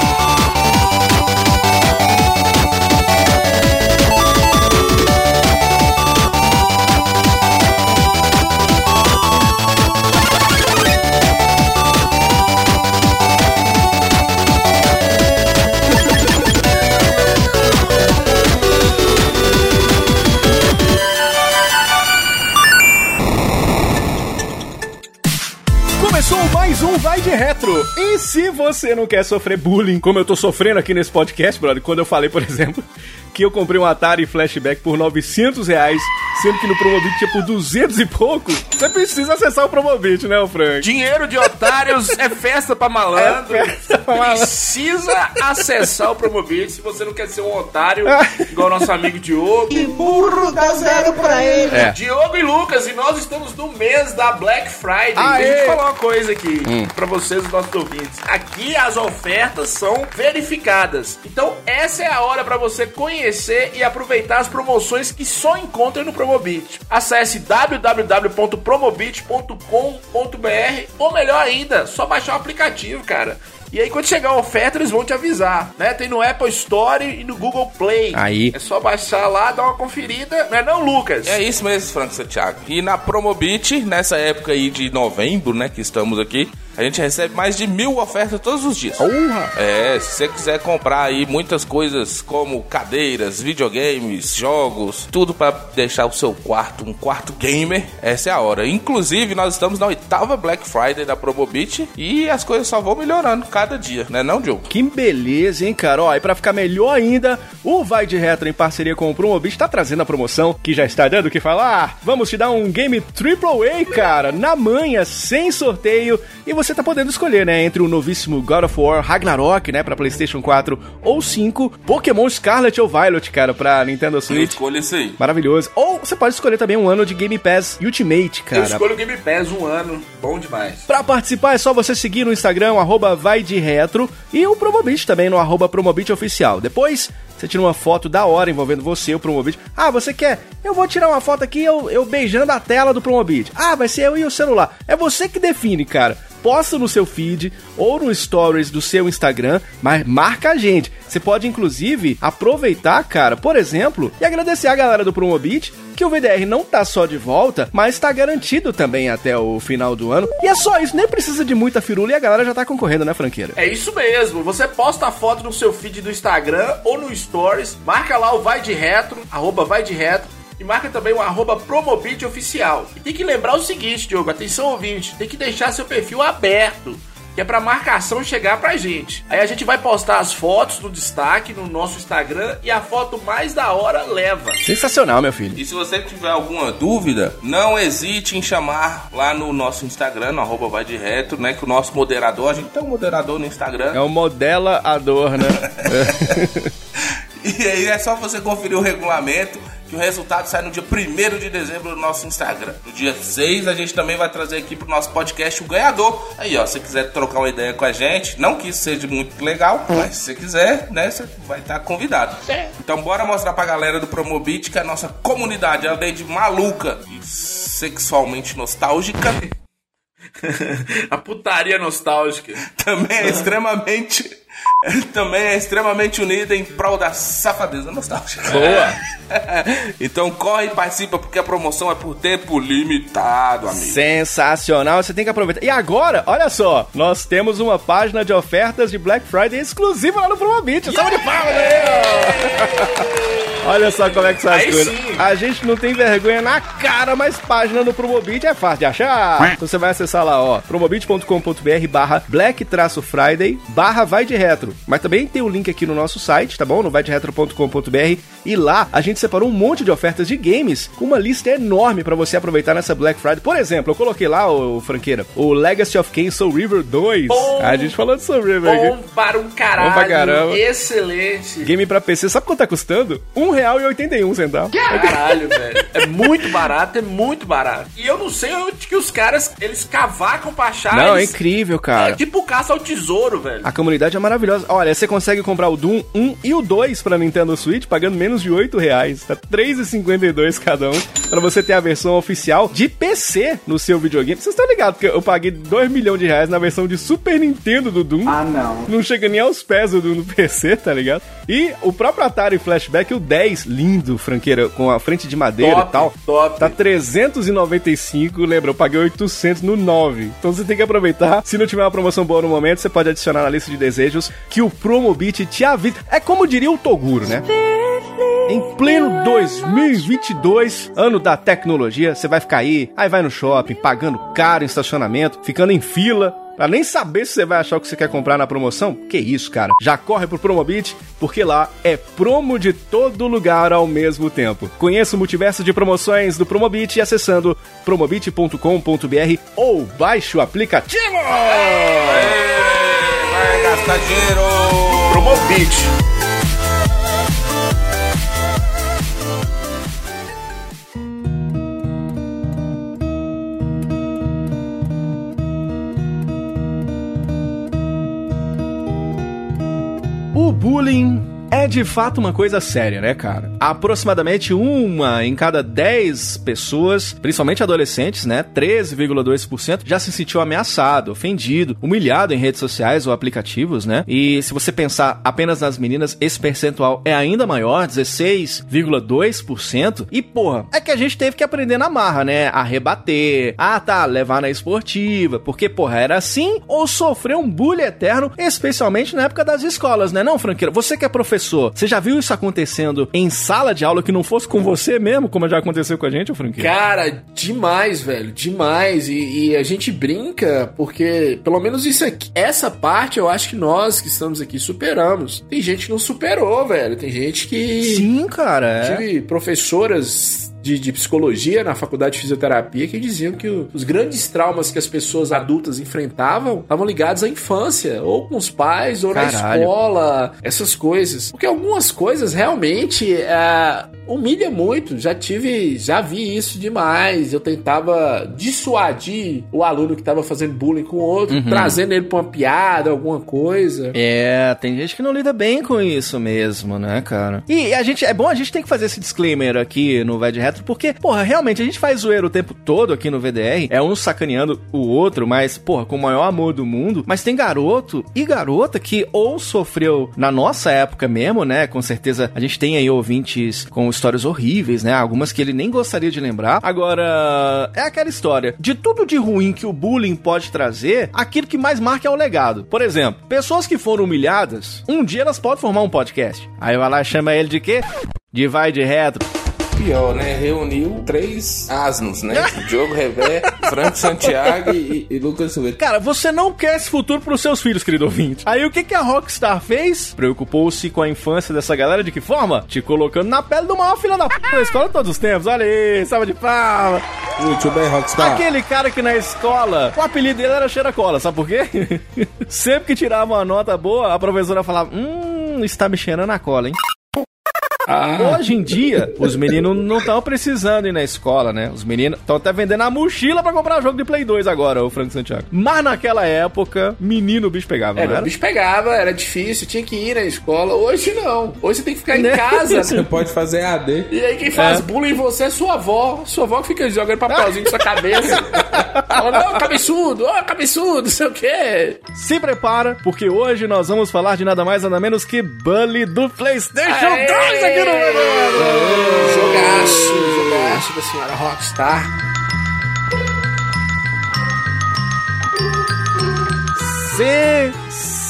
Retro. E se você não quer sofrer bullying, como eu tô sofrendo aqui nesse podcast, brother, quando eu falei, por *laughs* exemplo, que eu comprei um Atari Flashback por 900 reais, sendo que no Promobit tinha por 200 e pouco. Você precisa acessar o Promobit, né, o Frank? Dinheiro de otários é festa pra malandro. É festa pra malandro. Precisa acessar o Promobit se você não quer ser um otário, *laughs* igual nosso amigo Diogo. E burro dá zero pra ele. É. Diogo e Lucas, e nós estamos no mês da Black Friday. Aê! Deixa eu te falar uma coisa aqui Hum. pra vocês, os nossos ouvintes. Aqui as ofertas são verificadas. Então, essa é a hora pra você conhecer e aproveitar as promoções que só encontra no Promobit. Acesse www.promobit.com.br ou melhor ainda, só baixar o aplicativo, cara. E aí, quando chegar a oferta, eles vão te avisar, né? Tem no Apple Store e no Google Play. Aí. É só baixar lá, dar uma conferida. Não é não, Lucas? É isso mesmo, Franco Santiago. E na Promobit, nessa época aí de novembro, né, que estamos aqui, a gente recebe mais de mil ofertas todos os dias. Porra! É, se você quiser comprar aí muitas coisas como cadeiras, videogames, jogos, tudo pra deixar o seu quarto um quarto gamer, essa é a hora. Inclusive, nós estamos na oitava Black Friday da Promobit e as coisas só vão melhorando cada dia, né não, Diogo? Que beleza, hein, cara? Ó, e pra ficar melhor ainda, o Vai de Retro, em parceria com o Promobit, tá trazendo a promoção que já está dando o que falar. Vamos te dar um game AAA, cara, na manha, sem sorteio. E você tá podendo escolher, né, entre o novíssimo God of War Ragnarok, né, pra PlayStation 4 ou 5, Pokémon Scarlet ou Violet, cara, pra Nintendo Eu Switch. escolho isso aí. Maravilhoso. Ou você pode escolher também um ano de Game Pass Ultimate, Eu cara. escolho o Game Pass um ano. Bom demais. Pra participar é só você seguir no Instagram, arroba vai de retro, e o Promobit também no arroba Promobit Oficial. Depois, você tira uma foto da hora envolvendo você o Promobit. Ah, você quer? Eu vou tirar uma foto aqui, eu, eu beijando a tela do Promobit. Ah, vai ser eu e o celular. É você que define, cara. Posta no seu feed ou no stories do seu Instagram, mas marca a gente. Você pode, inclusive, aproveitar, cara, por exemplo, e agradecer a galera do Promobit que o VDR não tá só de volta, mas tá garantido também até o final do ano. E é só isso, nem precisa de muita firula e a galera já tá concorrendo, né, franqueira? É isso mesmo. Você posta a foto no seu feed do Instagram ou no Stories. Marca lá o Vai de Retro, arroba Vai de Retro. E marca também o arroba Promobit Oficial. E tem que lembrar o seguinte, Diogo, atenção ouvinte, tem que deixar seu perfil aberto. Que é pra marcação chegar pra gente. Aí a gente vai postar as fotos no destaque no nosso Instagram e a foto mais da hora leva. Sensacional, meu filho. E se você tiver alguma dúvida, não hesite em chamar lá no nosso Instagram, no arroba vai de retro, né? Que o nosso moderador, a gente tem um moderador no Instagram. É o Modela Ador, né? *laughs* E aí é só você conferir o regulamento, que o resultado sai no dia 1 de dezembro no nosso Instagram. No dia 6 a gente também vai trazer aqui pro nosso podcast o ganhador. Aí, ó, se você quiser trocar uma ideia com a gente, não que isso seja muito legal, mas se você quiser, né, você vai estar convidado. Então bora mostrar pra galera do Promobit que a nossa comunidade, além de maluca e sexualmente nostálgica, *laughs* a putaria nostálgica. também é *laughs* extremamente *laughs* também é extremamente unida em prol da safadeza nostálgica. Boa. *laughs* então corre e participa porque a promoção é por tempo limitado, amigo. Sensacional, você tem que aproveitar. E agora, olha só, nós temos uma página de ofertas de Black Friday exclusiva lá no Promobit. Salve de palmas. *laughs* Olha só como é que são as Aí coisas. sim. A gente não tem vergonha na cara, mas página no Promobit é fácil de achar. Então você vai acessar lá, ó, promobit.com.br barra black-friday barra vai de retro. Mas também tem o link aqui no nosso site, tá bom? No vaideretro.com.br e lá a gente separou um monte de ofertas de games com uma lista enorme pra você aproveitar nessa Black Friday. Por exemplo, eu coloquei lá, o franqueira, o Legacy of Kain Soul River 2. Bom. a gente falou de Soul River aqui. Bom para um caralho. Bom pra caramba. Excelente. Game pra PC, sabe quanto tá custando? R$1,81. Caralho, velho. É muito barato, é muito barato. E eu não sei onde que os caras, eles cavacam pra achar. Não, é incrível, cara. É tipo caça ao tesouro, velho. A comunidade é maravilhosa. Olha, você consegue comprar o Doom 1 e o 2 pra Nintendo Switch pagando menos de 8 reais. Tá R$3,52 cada um. Pra você ter a versão oficial de PC no seu videogame. Vocês estão ligados que eu paguei 2 milhões de reais na versão de Super Nintendo do Doom. Ah, não. Não chega nem aos pés do Doom no PC, tá ligado? E o próprio Atari Flashback, o 10, lindo, franqueira, com a frente de madeira Top, e tal. top. Tá 395, lembra? Eu paguei 800 no 9. Então você tem que aproveitar. Se não tiver uma promoção boa no momento, você pode adicionar na lista de desejos que o Promobit te avisa. É como diria o Toguro, né? Em pleno 2022, ano da tecnologia, você vai ficar aí, aí vai no shopping, pagando caro em estacionamento, ficando em fila, Pra nem saber se você vai achar o que você quer comprar na promoção? Que isso, cara. Já corre pro Promobit, porque lá é promo de todo lugar ao mesmo tempo. Conheça o multiverso de promoções do Promobit acessando promobit.com.br ou baixe o aplicativo. Vai gastar dinheiro! Promobit. O bullying é de fato uma coisa séria, né, cara? Aproximadamente uma em cada 10 pessoas, principalmente adolescentes, né, 13,2%, já se sentiu ameaçado, ofendido, humilhado em redes sociais ou aplicativos, né? E se você pensar apenas nas meninas, esse percentual é ainda maior, 16,2%. E porra, é que a gente teve que aprender na marra, né? A rebater, ah tá, levar na esportiva, porque porra, era assim ou sofrer um bullying eterno, especialmente na época das escolas, né? Não, franqueira, você que é professor professor, você já viu isso acontecendo em sala de aula que não fosse com você mesmo, como já aconteceu com a gente, ô Franquinho? Cara, demais, velho, demais. E, e, a gente brinca porque, pelo menos isso aqui, essa parte eu acho que nós que estamos aqui superamos. Tem gente que não superou, velho. Tem gente que. Sim, cara. É. Tive professoras de, de, psicologia na faculdade de fisioterapia que diziam que os grandes traumas que as pessoas adultas enfrentavam estavam ligados à infância, ou com os pais, ou Caralho. na escola, essas coisas. Porque algumas coisas realmente é, humilha muito. Já tive, já vi isso demais. Eu tentava dissuadir o aluno que estava fazendo bullying com o outro, uhum. trazendo ele pra uma piada, alguma coisa. É, tem gente que não lida bem com isso mesmo, né, cara? E a gente, é bom a gente tem que fazer esse disclaimer aqui no Vai de Porque, porra, realmente a gente faz zoeira o tempo todo aqui no VDR, é um sacaneando o outro, mas, porra, com o maior amor do mundo. Mas tem garoto e garota que ou sofreu na nossa época mesmo, né? Com certeza a gente tem aí ouvintes com histórias horríveis, né? Algumas que ele nem gostaria de lembrar. Agora, é aquela história. De tudo de ruim que o bullying pode trazer, aquilo que mais marca é o legado. Por exemplo, pessoas que foram humilhadas, um dia elas podem formar um podcast. Aí vai lá e chama ele de quê? De vai de retro pior, né? Reuniu três asnos, né? *laughs* Diogo Revé, Franco Santiago e, e Lucas Silveira. Cara, você não quer esse futuro pros seus filhos, querido ouvinte. Aí o que, que a Rockstar fez? Preocupou-se com a infância dessa galera de que forma? Te colocando na pele do maior filho da p da escola todos os tempos. Olha aí, salva de palma. Muito bem, Rockstar. Aquele cara que na escola, o apelido dele era cheira cola, sabe por quê? *laughs* Sempre que tirava uma nota boa, a professora falava: Hum, está me cheirando a cola, hein? Ah. Hoje em dia, os meninos não estão precisando ir na escola, né? Os meninos estão até vendendo a mochila para comprar jogo de Play 2 agora, o Franco Santiago. Mas naquela época, menino o bicho pegava, era, não era? O bicho pegava, era difícil, tinha que ir na escola. Hoje não. Hoje você tem que ficar em né? casa. *laughs* Você pode fazer AD. E aí quem faz é. bullying em você é sua avó. Sua avó que fica jogando papelzinho na sua cabeça. *laughs* Fala, não, cabeçudo, ó, oh, cabeçudo, sei o quê. Se prepara, porque hoje nós vamos falar de nada mais nada menos que Bully do PlayStation Aê! 2 aqui no Jogaço, jogaço da senhora Rockstar.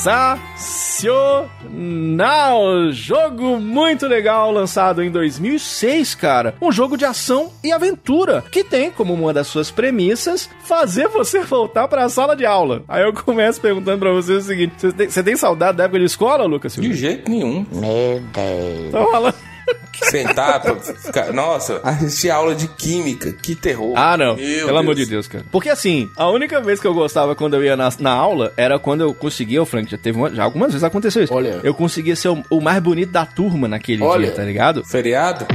Sensacional! Jogo muito legal, lançado em 2006, cara. Um jogo de ação e aventura, que tem como uma das suas premissas fazer você voltar para a sala de aula. Aí eu começo perguntando para você o seguinte: você tem, você tem saudade da época de escola, Lucas? De jeito nenhum. Meu Deus. Tô falando. Sentar pra ficar. Nossa, assistir aula de química, que terror. Ah, não. Meu Pelo Deus. amor de Deus, cara. Porque assim, a única vez que eu gostava quando eu ia na, na aula era quando eu conseguia, o Frank, já teve uma, já algumas vezes aconteceu isso. Olha. Eu conseguia ser o, o mais bonito da turma naquele Olha. dia, tá ligado? Feriado?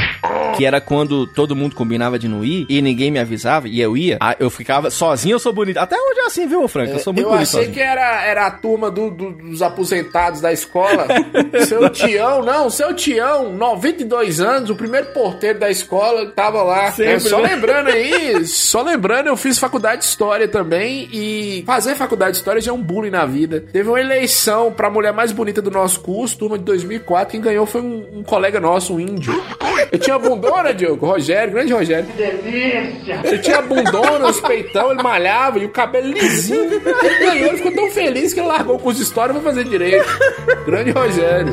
Que era quando todo mundo combinava de não ir e ninguém me avisava e eu ia. Eu ficava sozinho, eu sou bonito. Até hoje é assim, viu, Frank? Eu sou muito eu bonito. Eu achei sozinho. que era, era a turma do, do, dos aposentados da escola. *laughs* seu Tião, não, seu Tião, 92 anos, o primeiro porteiro da escola tava lá. Sempre, é, só né? lembrando aí, *laughs* só lembrando, eu fiz faculdade de História também e fazer faculdade de História já é um bullying na vida. Teve uma eleição pra mulher mais bonita do nosso curso, turma de 2004, quem ganhou foi um, um colega nosso, um índio. Eu tinha bundona, Diogo, Rogério, grande Rogério. Que delícia! Eu tinha bundona, os peitão, ele malhava e o cabelo lisinho. Ele ganhou, ele ficou tão feliz que ele largou o curso de História pra fazer Direito. Grande Rogério.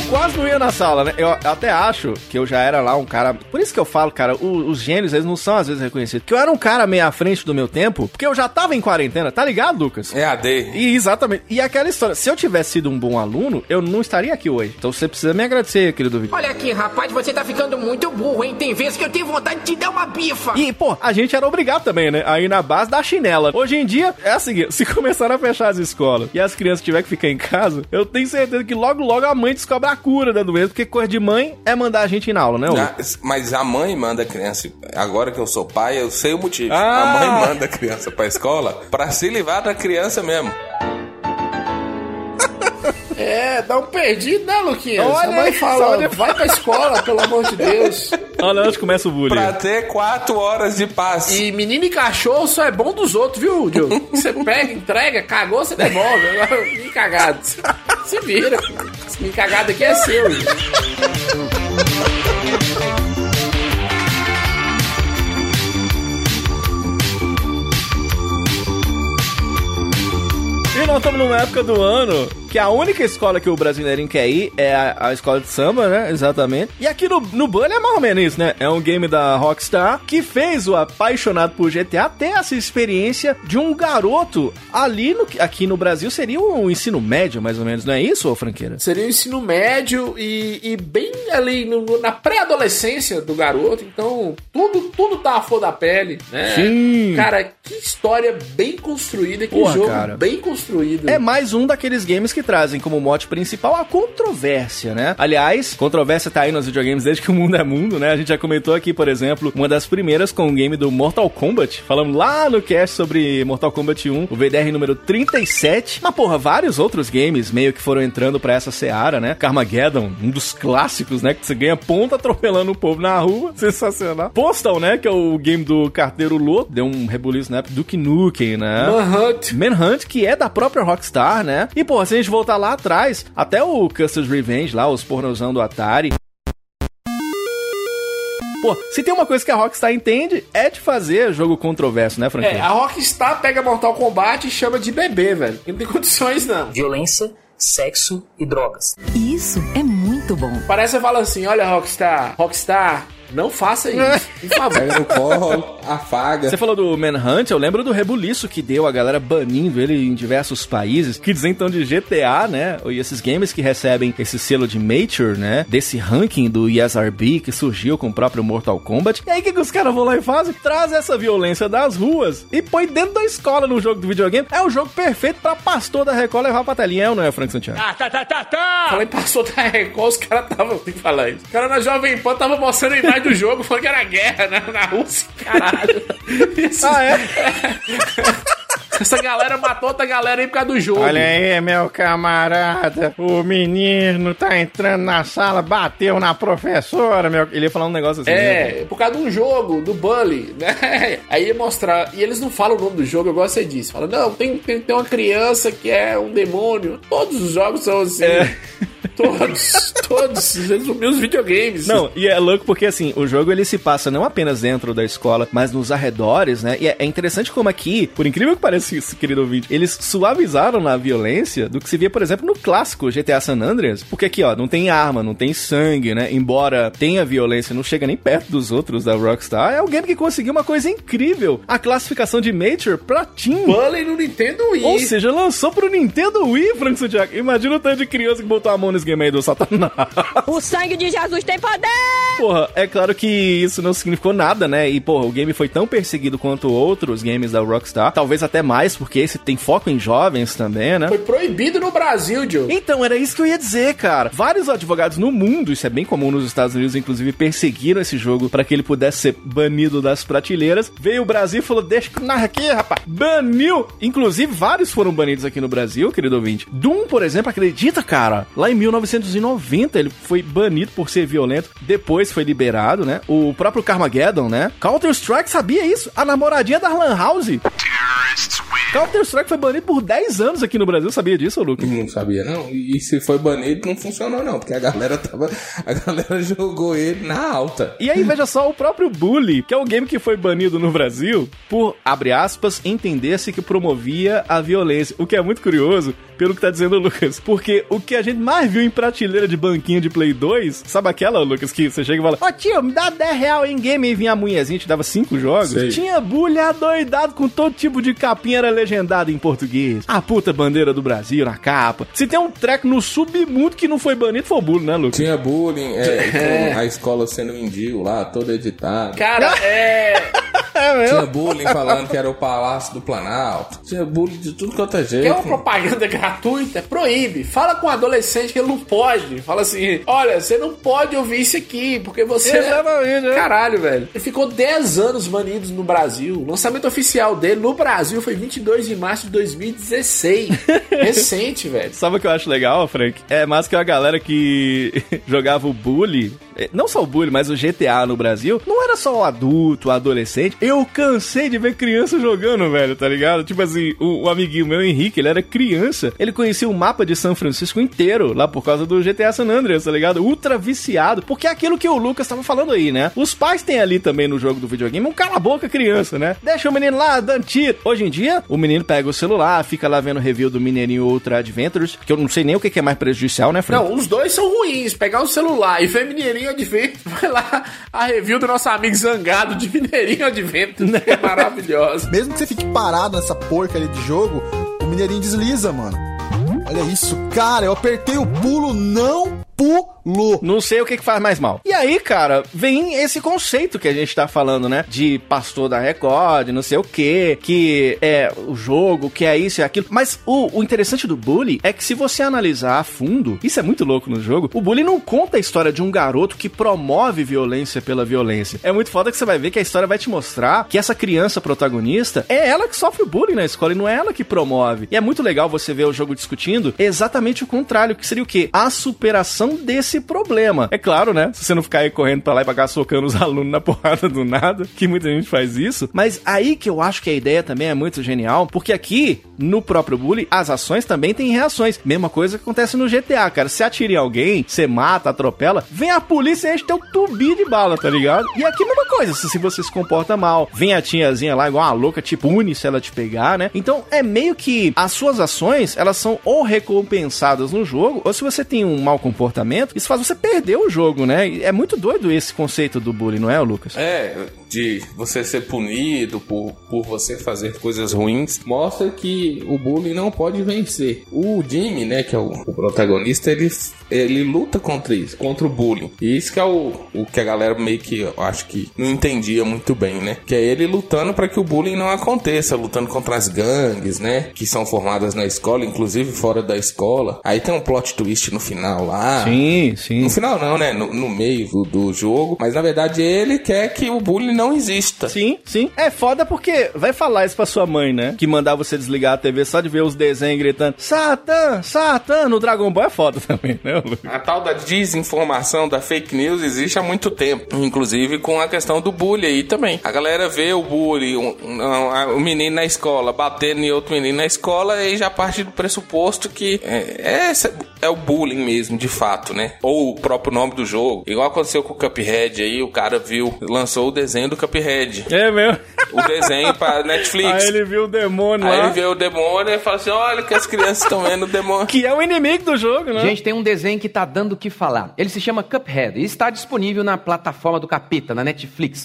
ia na sala, né? Eu até acho que eu já era lá um cara. Por isso que eu falo, cara, o- os gênios, eles não são às vezes reconhecidos. Que eu era um cara meio à frente do meu tempo, porque eu já tava em quarentena, tá ligado, Lucas? É AD. E exatamente. E aquela história, se eu tivesse sido um bom aluno, eu não estaria aqui hoje. Então você precisa me agradecer, querido Vitor. Olha aqui, rapaz, você tá ficando muito burro, hein? Tem vezes que eu tenho vontade de te dar uma bifa. E, pô, a gente era obrigado também, né? Aí na base da chinela. Hoje em dia, é assim, se *laughs* começaram a fechar as escolas e as crianças tiverem que ficar em casa, eu tenho certeza que logo, logo a mãe descobre a cura da doença, porque coisa de mãe é mandar a gente ir na aula, né? Hugo? Ah, Mas a mãe manda a criança. Agora que eu sou pai, eu sei o motivo. Ah. A mãe manda a criança pra escola pra se livrar da criança mesmo. *laughs* É, dá um perdido, né, Luquinhas? Olha a mãe fala, olha- vai pra escola, pelo amor de Deus. *laughs* Olha onde começa o bullying. Pra ter quatro horas de paz. E menino e cachorro só é bom dos outros, viu, Diogo? Você pega, entrega, cagou, você devolve. *laughs* Agora, cagado. Se vira. Esse cagado aqui é seu. E nós estamos numa época do ano que a única escola que o brasileirinho quer ir é a, a escola de samba, né? Exatamente. E aqui no, no Bully é mais ou menos isso, né? É um game da Rockstar que fez o apaixonado por GTA ter essa experiência de um garoto ali no, aqui no Brasil seria um ensino médio, mais ou menos, não é isso, franqueira? Seria o ensino médio e, e bem ali no- na pré-adolescência do garoto. Então, tudo, tudo tá a flor da pele, né? Sim. Cara, que história bem construída, que Porra, jogo cara. bem construído. É mais um daqueles games que trazem como mote principal a controvérsia, né? Aliás, controvérsia tá aí nos videogames desde que o mundo é mundo, né? A gente já comentou aqui, por exemplo, uma das primeiras com o game do Mortal Kombat. Falamos lá no cast sobre Mortal Kombat 1, o VDR número 37. Mas, porra, vários outros games meio que foram entrando pra essa seara, né? Carmageddon, um dos clássicos, né? Que você ganha ponta atropelando o povo na rua. Sensacional. Postal, né? Que é o game do carteiro louco. Deu um rebuliço na época. Duke Nukem, né? Manhunt. Manhunt, que é da própria Rockstar, né? E, pô, se a gente voltar lá atrás, até o Custer's Revenge lá, os pornozão do Atari. Pô, se tem uma coisa que a Rockstar entende, é de fazer jogo controverso, né, Franquinho? É, a Rockstar pega Mortal Kombat e chama de bebê, velho. Não tem condições, não. Violência, sexo e drogas. Isso é muito bom. Parece que fala assim: olha, Rockstar, Rockstar, não faça isso. Por *laughs* favor. Pega no colo, afaga. Você falou do Manhunt, eu lembro do rebuliço que deu a galera banindo ele em diversos países, que dizem então de GTA, né? E esses games que recebem esse selo de Mature, né? Desse ranking do ESRB que surgiu com o próprio Mortal Kombat. E aí o que, que os caras vão lá e fazem? Traz essa violência das ruas e põe dentro da escola no jogo do videogame. É o jogo perfeito pra pastor da Record levar pra telinha, não é, Frank Santiago? Ah, tá, tá, tá, tá! Falei, passou da Record, os caras estavam. Tem que falar isso. Os caras na Jovem Pan estavam mostrando a imagem do jogo, falando que era guerra na, na Rússia. Caralho. Ah, é? *laughs* Essa galera matou outra galera aí por causa do jogo. Olha aí, meu camarada. O menino tá entrando na sala, bateu na professora, meu. Ele ia falar um negócio assim. né? É, por causa de um jogo, do Bully, né? *laughs* Aí ia mostrar. E eles não falam o nome do jogo, eu gosto disso. Fala, não, tem, tem, tem uma criança que é um demônio. Todos os jogos são assim. *laughs* Todos, todos. Resumir os videogames. Não, e é louco porque assim, o jogo ele se passa não apenas dentro da escola, mas nos arredores, né? E é é interessante como aqui, por incrível que pareça isso, querido ouvinte, eles suavizaram na violência do que se via, por exemplo, no clássico GTA San Andreas. Porque aqui, ó, não tem arma, não tem sangue, né? Embora tenha violência, não chega nem perto dos outros da Rockstar. É um game que conseguiu uma coisa incrível: a classificação de Mature pra Team. Bully no Nintendo Wii. Ou seja, lançou pro Nintendo Wii, Frank Santiago. Imagina o tanto de criança que botou a mão nesse game aí do Satanás. *laughs* O sangue de Jesus tem poder! Porra, é claro que isso não significou nada, né? E, porra, o game foi tão perseguido quanto outros games da Rockstar. Talvez até mais, porque esse tem foco em jovens também, né? Foi proibido no Brasil, Joe. Então, era isso que eu ia dizer, cara. Vários advogados no mundo, isso é bem comum nos Estados Unidos, inclusive, perseguiram esse jogo para que ele pudesse ser banido das prateleiras. Veio o Brasil e falou: deixa que eu narro aqui, rapaz. Baniu! Inclusive, vários foram banidos aqui no Brasil, querido ouvinte. Doom, por exemplo, acredita, cara? Lá em 1990 ele foi banido por ser violento. Depois foi liberado, né? O próprio Carmageddon, né? Counter-Strike sabia isso. A namoradinha da Lan House. Counter-Strike foi banido por 10 anos aqui no Brasil, sabia disso, Lucas? Não sabia, não. E se foi banido, não funcionou, não. Porque a galera tava. A galera *laughs* jogou ele na alta. E aí, veja só, o próprio Bully, que é o game que foi banido no Brasil, por, abre aspas, entender-se que promovia a violência. O que é muito curioso, pelo que tá dizendo o Lucas. Porque o que a gente mais viu em prateleira de banquinho de Play 2, sabe aquela, Lucas, que você chega e fala: Ó, tio, me dá 10 real em game e vinha a mulherzinha, te dava 5 jogos? Sei. Tinha Bully adoidado com todo tipo de capinha, era legendado em português. A puta bandeira do Brasil na capa. Se tem um treco no submundo que não foi banido, foi o Bully, né, Lucas? Tinha bullying, é, *laughs* com a escola sendo mendigo lá, todo editado. Cara, *laughs* é. É mesmo? Tinha bullying falando que era o Palácio do Planalto. Tinha bullying de tudo quanto é jeito. Quer uma propaganda gratuita? Proíbe. Fala com um adolescente que ele não pode. Fala assim: olha, você não pode ouvir isso aqui, porque você. Exatamente, né? Caralho, velho. Ele ficou 10 anos banido no Brasil. O lançamento oficial dele no Brasil foi 22 de março de 2016. *laughs* Recente, velho. Sabe o que eu acho legal, Frank? É mais que a galera que *laughs* jogava o Bully, eh, não só o Bully, mas o GTA no Brasil, não era só o adulto, o adolescente. Eu cansei de ver criança jogando, velho, tá ligado? Tipo assim, o, o amiguinho meu, Henrique, ele era criança. Ele conhecia o mapa de São Francisco inteiro, lá por causa do GTA San Andreas, tá ligado? Ultra viciado. Porque é aquilo que o Lucas tava falando aí, né? Os pais têm ali também no jogo do videogame um cala a boca criança, né? Deixa o menino lá dando tiro. Hoje em dia, o menino pega o celular, fica lá vendo review do Mineirinho Ultra Adventures, que eu não sei nem o que é mais prejudicial, né, Frank? Não, os dois são ruins. Pegar o celular e ver Mineirinho Advento, *laughs* vai lá a review do nosso amigo Zangado de Mineirinho Advento. É maravilhosa. Mesmo que você fique parado nessa porca ali de jogo, o Mineirinho desliza, mano. Olha isso, cara, eu apertei o pulo, não pulo. Não sei o que, que faz mais mal. E aí, cara, vem esse conceito que a gente tá falando, né? De pastor da Record, não sei o que, que é o jogo, que é isso e aquilo. Mas o, o interessante do Bully é que se você analisar a fundo, isso é muito louco no jogo, o Bully não conta a história de um garoto que promove violência pela violência. É muito foda que você vai ver que a história vai te mostrar que essa criança protagonista é ela que sofre bullying na escola e não é ela que promove. E é muito legal você ver o jogo discutindo exatamente o contrário, que seria o quê? A superação desse problema. É claro, né? Se você não ficar aí correndo pra lá e pra cá socando os *laughs* alunos na porrada do nada, que muita gente faz isso. Mas aí que eu acho que a ideia também é muito genial, porque aqui, no próprio bullying, as ações também têm reações. Mesma coisa que acontece no GTA, cara. Se atira em alguém, você mata, atropela, vem a polícia e enche teu tubi de bala, tá ligado? E aqui, mesma coisa. Se você se comporta mal, vem a tiazinha lá igual uma louca, te pune se ela te pegar, né? Então, é meio que as suas ações, elas são ou recompensadas no jogo, ou se você tem um mau comportamento, isso faz você perder o jogo, né? É muito doido esse conceito do bullying, não é, Lucas? É, de você ser punido por, por você fazer coisas ruins, mostra que o bullying não pode vencer. O Jimmy, né, que é o, o protagonista, ele, ele luta contra isso, contra o bullying. E isso que é o, o que a galera meio que, eu acho que não entendia muito bem, né? Que é ele lutando para que o bullying não aconteça, lutando contra as gangues, né? Que são formadas na escola, inclusive fora da escola. Aí tem um plot twist no final lá. Sim, sim. No final não, né? No, no meio do, do jogo. Mas na verdade ele quer que o bullying não exista. Sim, sim. É foda porque vai falar isso pra sua mãe, né? Que mandar você desligar a TV só de ver os desenhos gritando Satã, Satã no Dragon Ball é foda *laughs* também, né? A tal da desinformação, da fake news, existe há muito tempo. Inclusive com a questão do bullying aí também. A galera vê o bullying, um, um, um menino na escola batendo em outro menino na escola e já parte do pressuposto que é, é, é o bullying mesmo, de fato, né? Ou o próprio nome do jogo. Igual aconteceu com o Cuphead aí, o cara viu, lançou o desenho do Cuphead. É mesmo? O desenho pra *laughs* Netflix. Aí ele viu o demônio Aí lá. ele vê o demônio e fala assim: olha que as crianças estão vendo o demônio. Que é o inimigo do jogo, né? Gente, tem um desenho que tá dando o que falar. Ele se chama Cuphead e está disponível na plataforma do Capeta, na Netflix.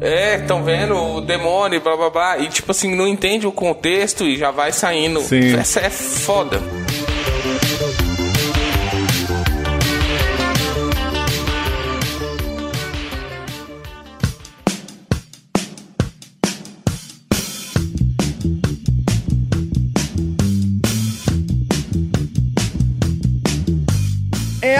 É, estão vendo o demônio, blá blá blá. E tipo assim, não entende o contexto e já vai saindo. Sim. Essa é foda.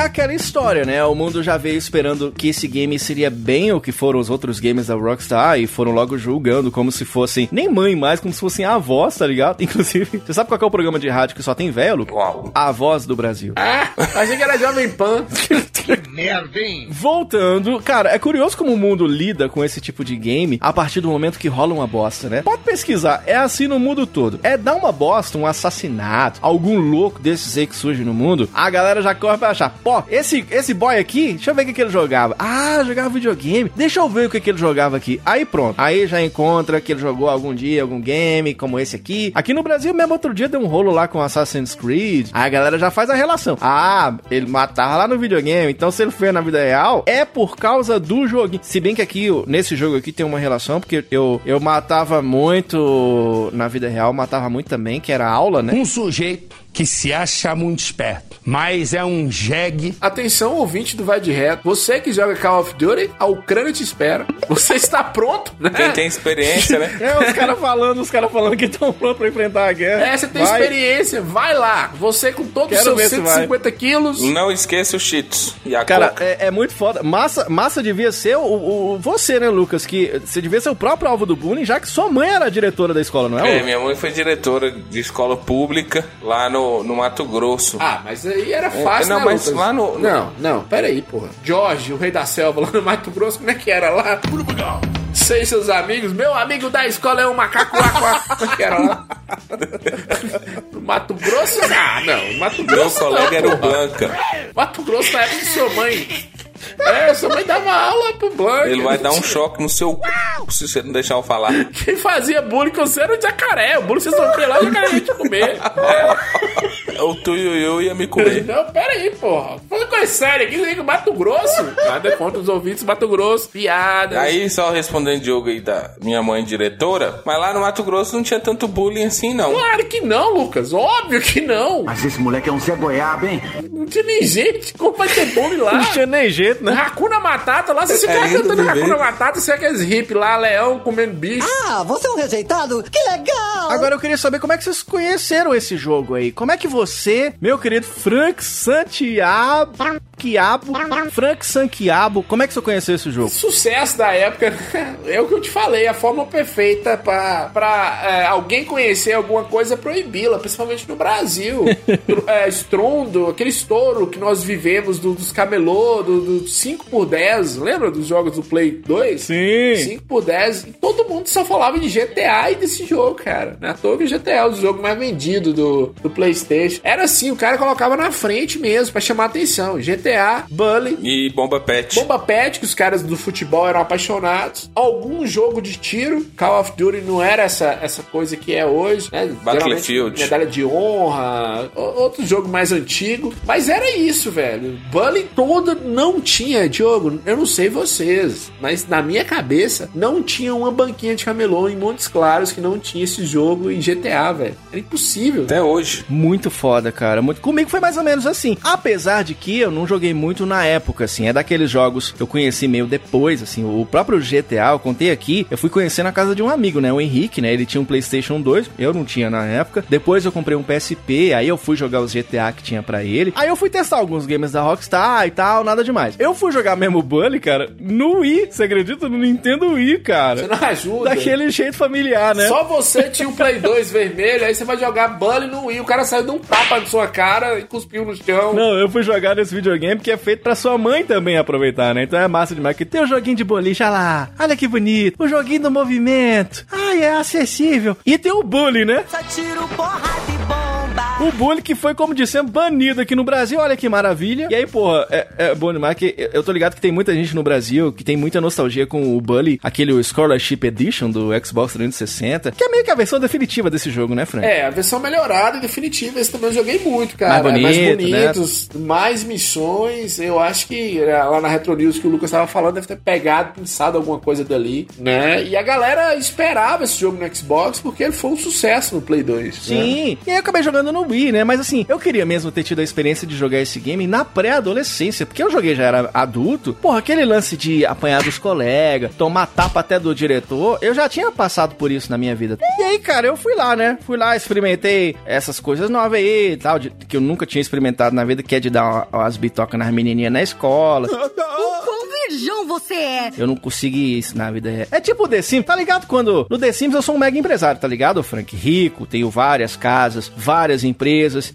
Aquela história, né? O mundo já veio esperando que esse game seria bem o que foram os outros games da Rockstar e foram logo julgando como se fossem nem mãe mais, como se fossem avós, tá ligado? *laughs* Inclusive, você sabe qual é o programa de rádio que só tem velho? Uau. A voz do Brasil. Ah, achei que era Jovem Pan. *laughs* Merda, hein? Voltando, cara, é curioso como o mundo lida com esse tipo de game a partir do momento que rola uma bosta, né? Pode pesquisar, é assim no mundo todo. É dar uma bosta, um assassinato, algum louco desses aí que surge no mundo, a galera já corre pra achar, pô, esse, esse boy aqui, deixa eu ver o que, que ele jogava. Ah, jogava videogame, deixa eu ver o que, que ele jogava aqui. Aí pronto, aí já encontra que ele jogou algum dia algum game como esse aqui. Aqui no Brasil mesmo outro dia deu um rolo lá com Assassin's Creed, aí a galera já faz a relação. Ah, ele matava lá no videogame, então se ele fez na vida real, é por causa do joguinho. Se bem que aqui, nesse jogo aqui tem uma relação, porque eu, eu matava muito na vida real, matava muito também, que era aula, né? Um sujeito que se acha muito esperto, mas é um jegue. Atenção, ouvinte do Vai de Reto. Você que joga Call of Duty, a Ucrânia te espera. Você está pronto, né? Quem tem experiência, né? *laughs* É, os caras falando, os caras falando que estão prontos pra enfrentar a guerra. É, você tem Vai. experiência, vai lá. Você com todos os seus ver se 150 quilos. Não esqueça os cheats. E a Cara, é, é muito foda. Massa, massa devia ser o, o- você, né, Lucas? Que você devia ser o próprio alvo do bullying, já que sua mãe era a diretora da escola, não é? É, minha mãe foi diretora de escola pública lá no, no Mato Grosso. Ah, mas aí era fácil, Não, né, mas Lucas? Lá no- Não, não, pera aí, porra. Jorge, o rei da selva lá no Mato Grosso, como é que era lá? Sei seus amigos, meu amigo da escola é um macaco aqua. Como é que era lá? No Mato Grosso? Ah, não, no Mato Meu Grosso colega não, era o. Blanca. Mato Grosso na época de sua mãe. É, sua mãe dava aula pro Blanca. Ele vai dar um choque no seu c... se você não deixar eu falar. Quem fazia bullying com você era o jacaré. O bullying você sofria lá, o jacaré ia te comer. O Tuiuiu ia me comer. Não, pera aí, porra. Falando coisa séria aqui, você Mato Grosso. Nada contra os ouvintes do Mato Grosso. Piada. Aí, só respondendo o jogo aí da minha mãe diretora, mas lá no Mato Grosso não tinha tanto bullying assim, não. Claro que não, Lucas. Óbvio que não. Mas esse moleque é um Zé Goiaba, hein? Não tinha nem gente. Como vai ter bullying lá? Não tinha nem jeito, né? Hakuna Matata, lá você É fica lindo cantando. Hakuna Matata, você é aqueles hippies lá, leão comendo bicho. Ah, você é um rejeitado? Que legal! Agora eu queria saber como é que vocês conheceram esse jogo aí. Como é que você, meu querido Frank Santiago, Quiabo, Frank Santiago, como é que você conheceu esse jogo? Sucesso da época, *laughs* é o que eu te falei, a forma perfeita pra, pra é, alguém conhecer alguma coisa é proibi-la, principalmente no Brasil. *laughs* É, estrondo, aquele estouro que nós vivemos do- dos camelô, do, do 5 por 10 lembra dos jogos do Play 2? Sim. 5 por 10 e todo mundo só falava de GTA e desse jogo, cara. Não é toa que o GTA é o jogo mais vendido do, do PlayStation. Era assim, o cara colocava na frente mesmo pra chamar atenção. GTA, Bully, E bomba pet. Bomba Pet, que os caras do futebol eram apaixonados. Algum jogo de tiro. Call of Duty não era essa, essa coisa que é hoje, né? Battlefield. Medalha de honra, outro jogo mais antigo. Mas era isso, velho. Bully todo não tinha, Diogo. Eu não sei vocês, mas na minha cabeça não tinha uma banquinha de camelô em Montes Claros que não tinha esse jogo em GTA, velho. Era impossível. Até hoje. Muito foda, cara. Muito... Comigo foi mais ou menos assim. Apesar de que eu não joguei muito na época, assim. É daqueles jogos que eu conheci meio depois, assim. O próprio GTA, eu contei aqui, eu fui conhecer na casa de um amigo, né? O Henrique, né? Ele tinha um PlayStation 2, eu não tinha na época. Depois eu comprei um PSP, aí eu fui jogar os GTA que tinha pra ele. Aí eu fui testar alguns games da Rockstar e tal, nada demais. Eu fui jogar mesmo o Bully, cara, no Wii. Você acredita? No Nintendo Wii, cara. Você não ajuda. Daquele jeito familiar, né? Só você tinha um Play 2 *laughs* vermelho, aí você vai jogar Bully no Wii, o cara saiu de um tapa na sua cara e cuspiu no chão. Não, eu fui jogar nesse videogame que é feito pra sua mãe também aproveitar, né? Então é massa demais. Que tem o joguinho de boliche, olha lá. Olha que bonito. O joguinho do movimento. Ai, é acessível. E tem o bullying, né? Só tiro. O bullying que foi, como dissemos, banido aqui no Brasil. Olha que maravilha. E aí, porra, é, é bom demais que eu tô ligado que tem muita gente no Brasil que tem muita nostalgia com o Bully, aquele Scholarship Edition do Xbox 360, que é meio que a versão definitiva desse jogo, né, Frank? É, a versão melhorada e definitiva, esse também eu joguei muito, cara. Mais bonito, mais bonitos, mais missões. Eu acho que é, lá na Retro News que o Lucas tava falando, deve ter pegado, pensado alguma coisa dali, né? E a galera esperava esse jogo no Xbox porque ele foi um sucesso no Play 2. né? Sim. E aí eu acabei jogando no Wii, né? Mas assim, eu queria mesmo ter tido a experiência de jogar esse game na pré-adolescência, porque eu joguei já era adulto. Porra, aquele lance de apanhar dos colegas, tomar tapa até do diretor, eu já tinha passado por isso na minha vida. E aí, cara, eu fui lá, né? Fui lá, experimentei essas coisas novas aí e tal, de- que eu nunca tinha experimentado na vida, que é de dar uma- umas bitocas nas menininhas na escola. *laughs* O quão virgão você é! Eu não consegui isso na vida real. É tipo o The Sims, tá ligado? Quando no The Sims eu sou um mega empresário, tá ligado, Frank? Rico, tenho várias casas, várias empresas.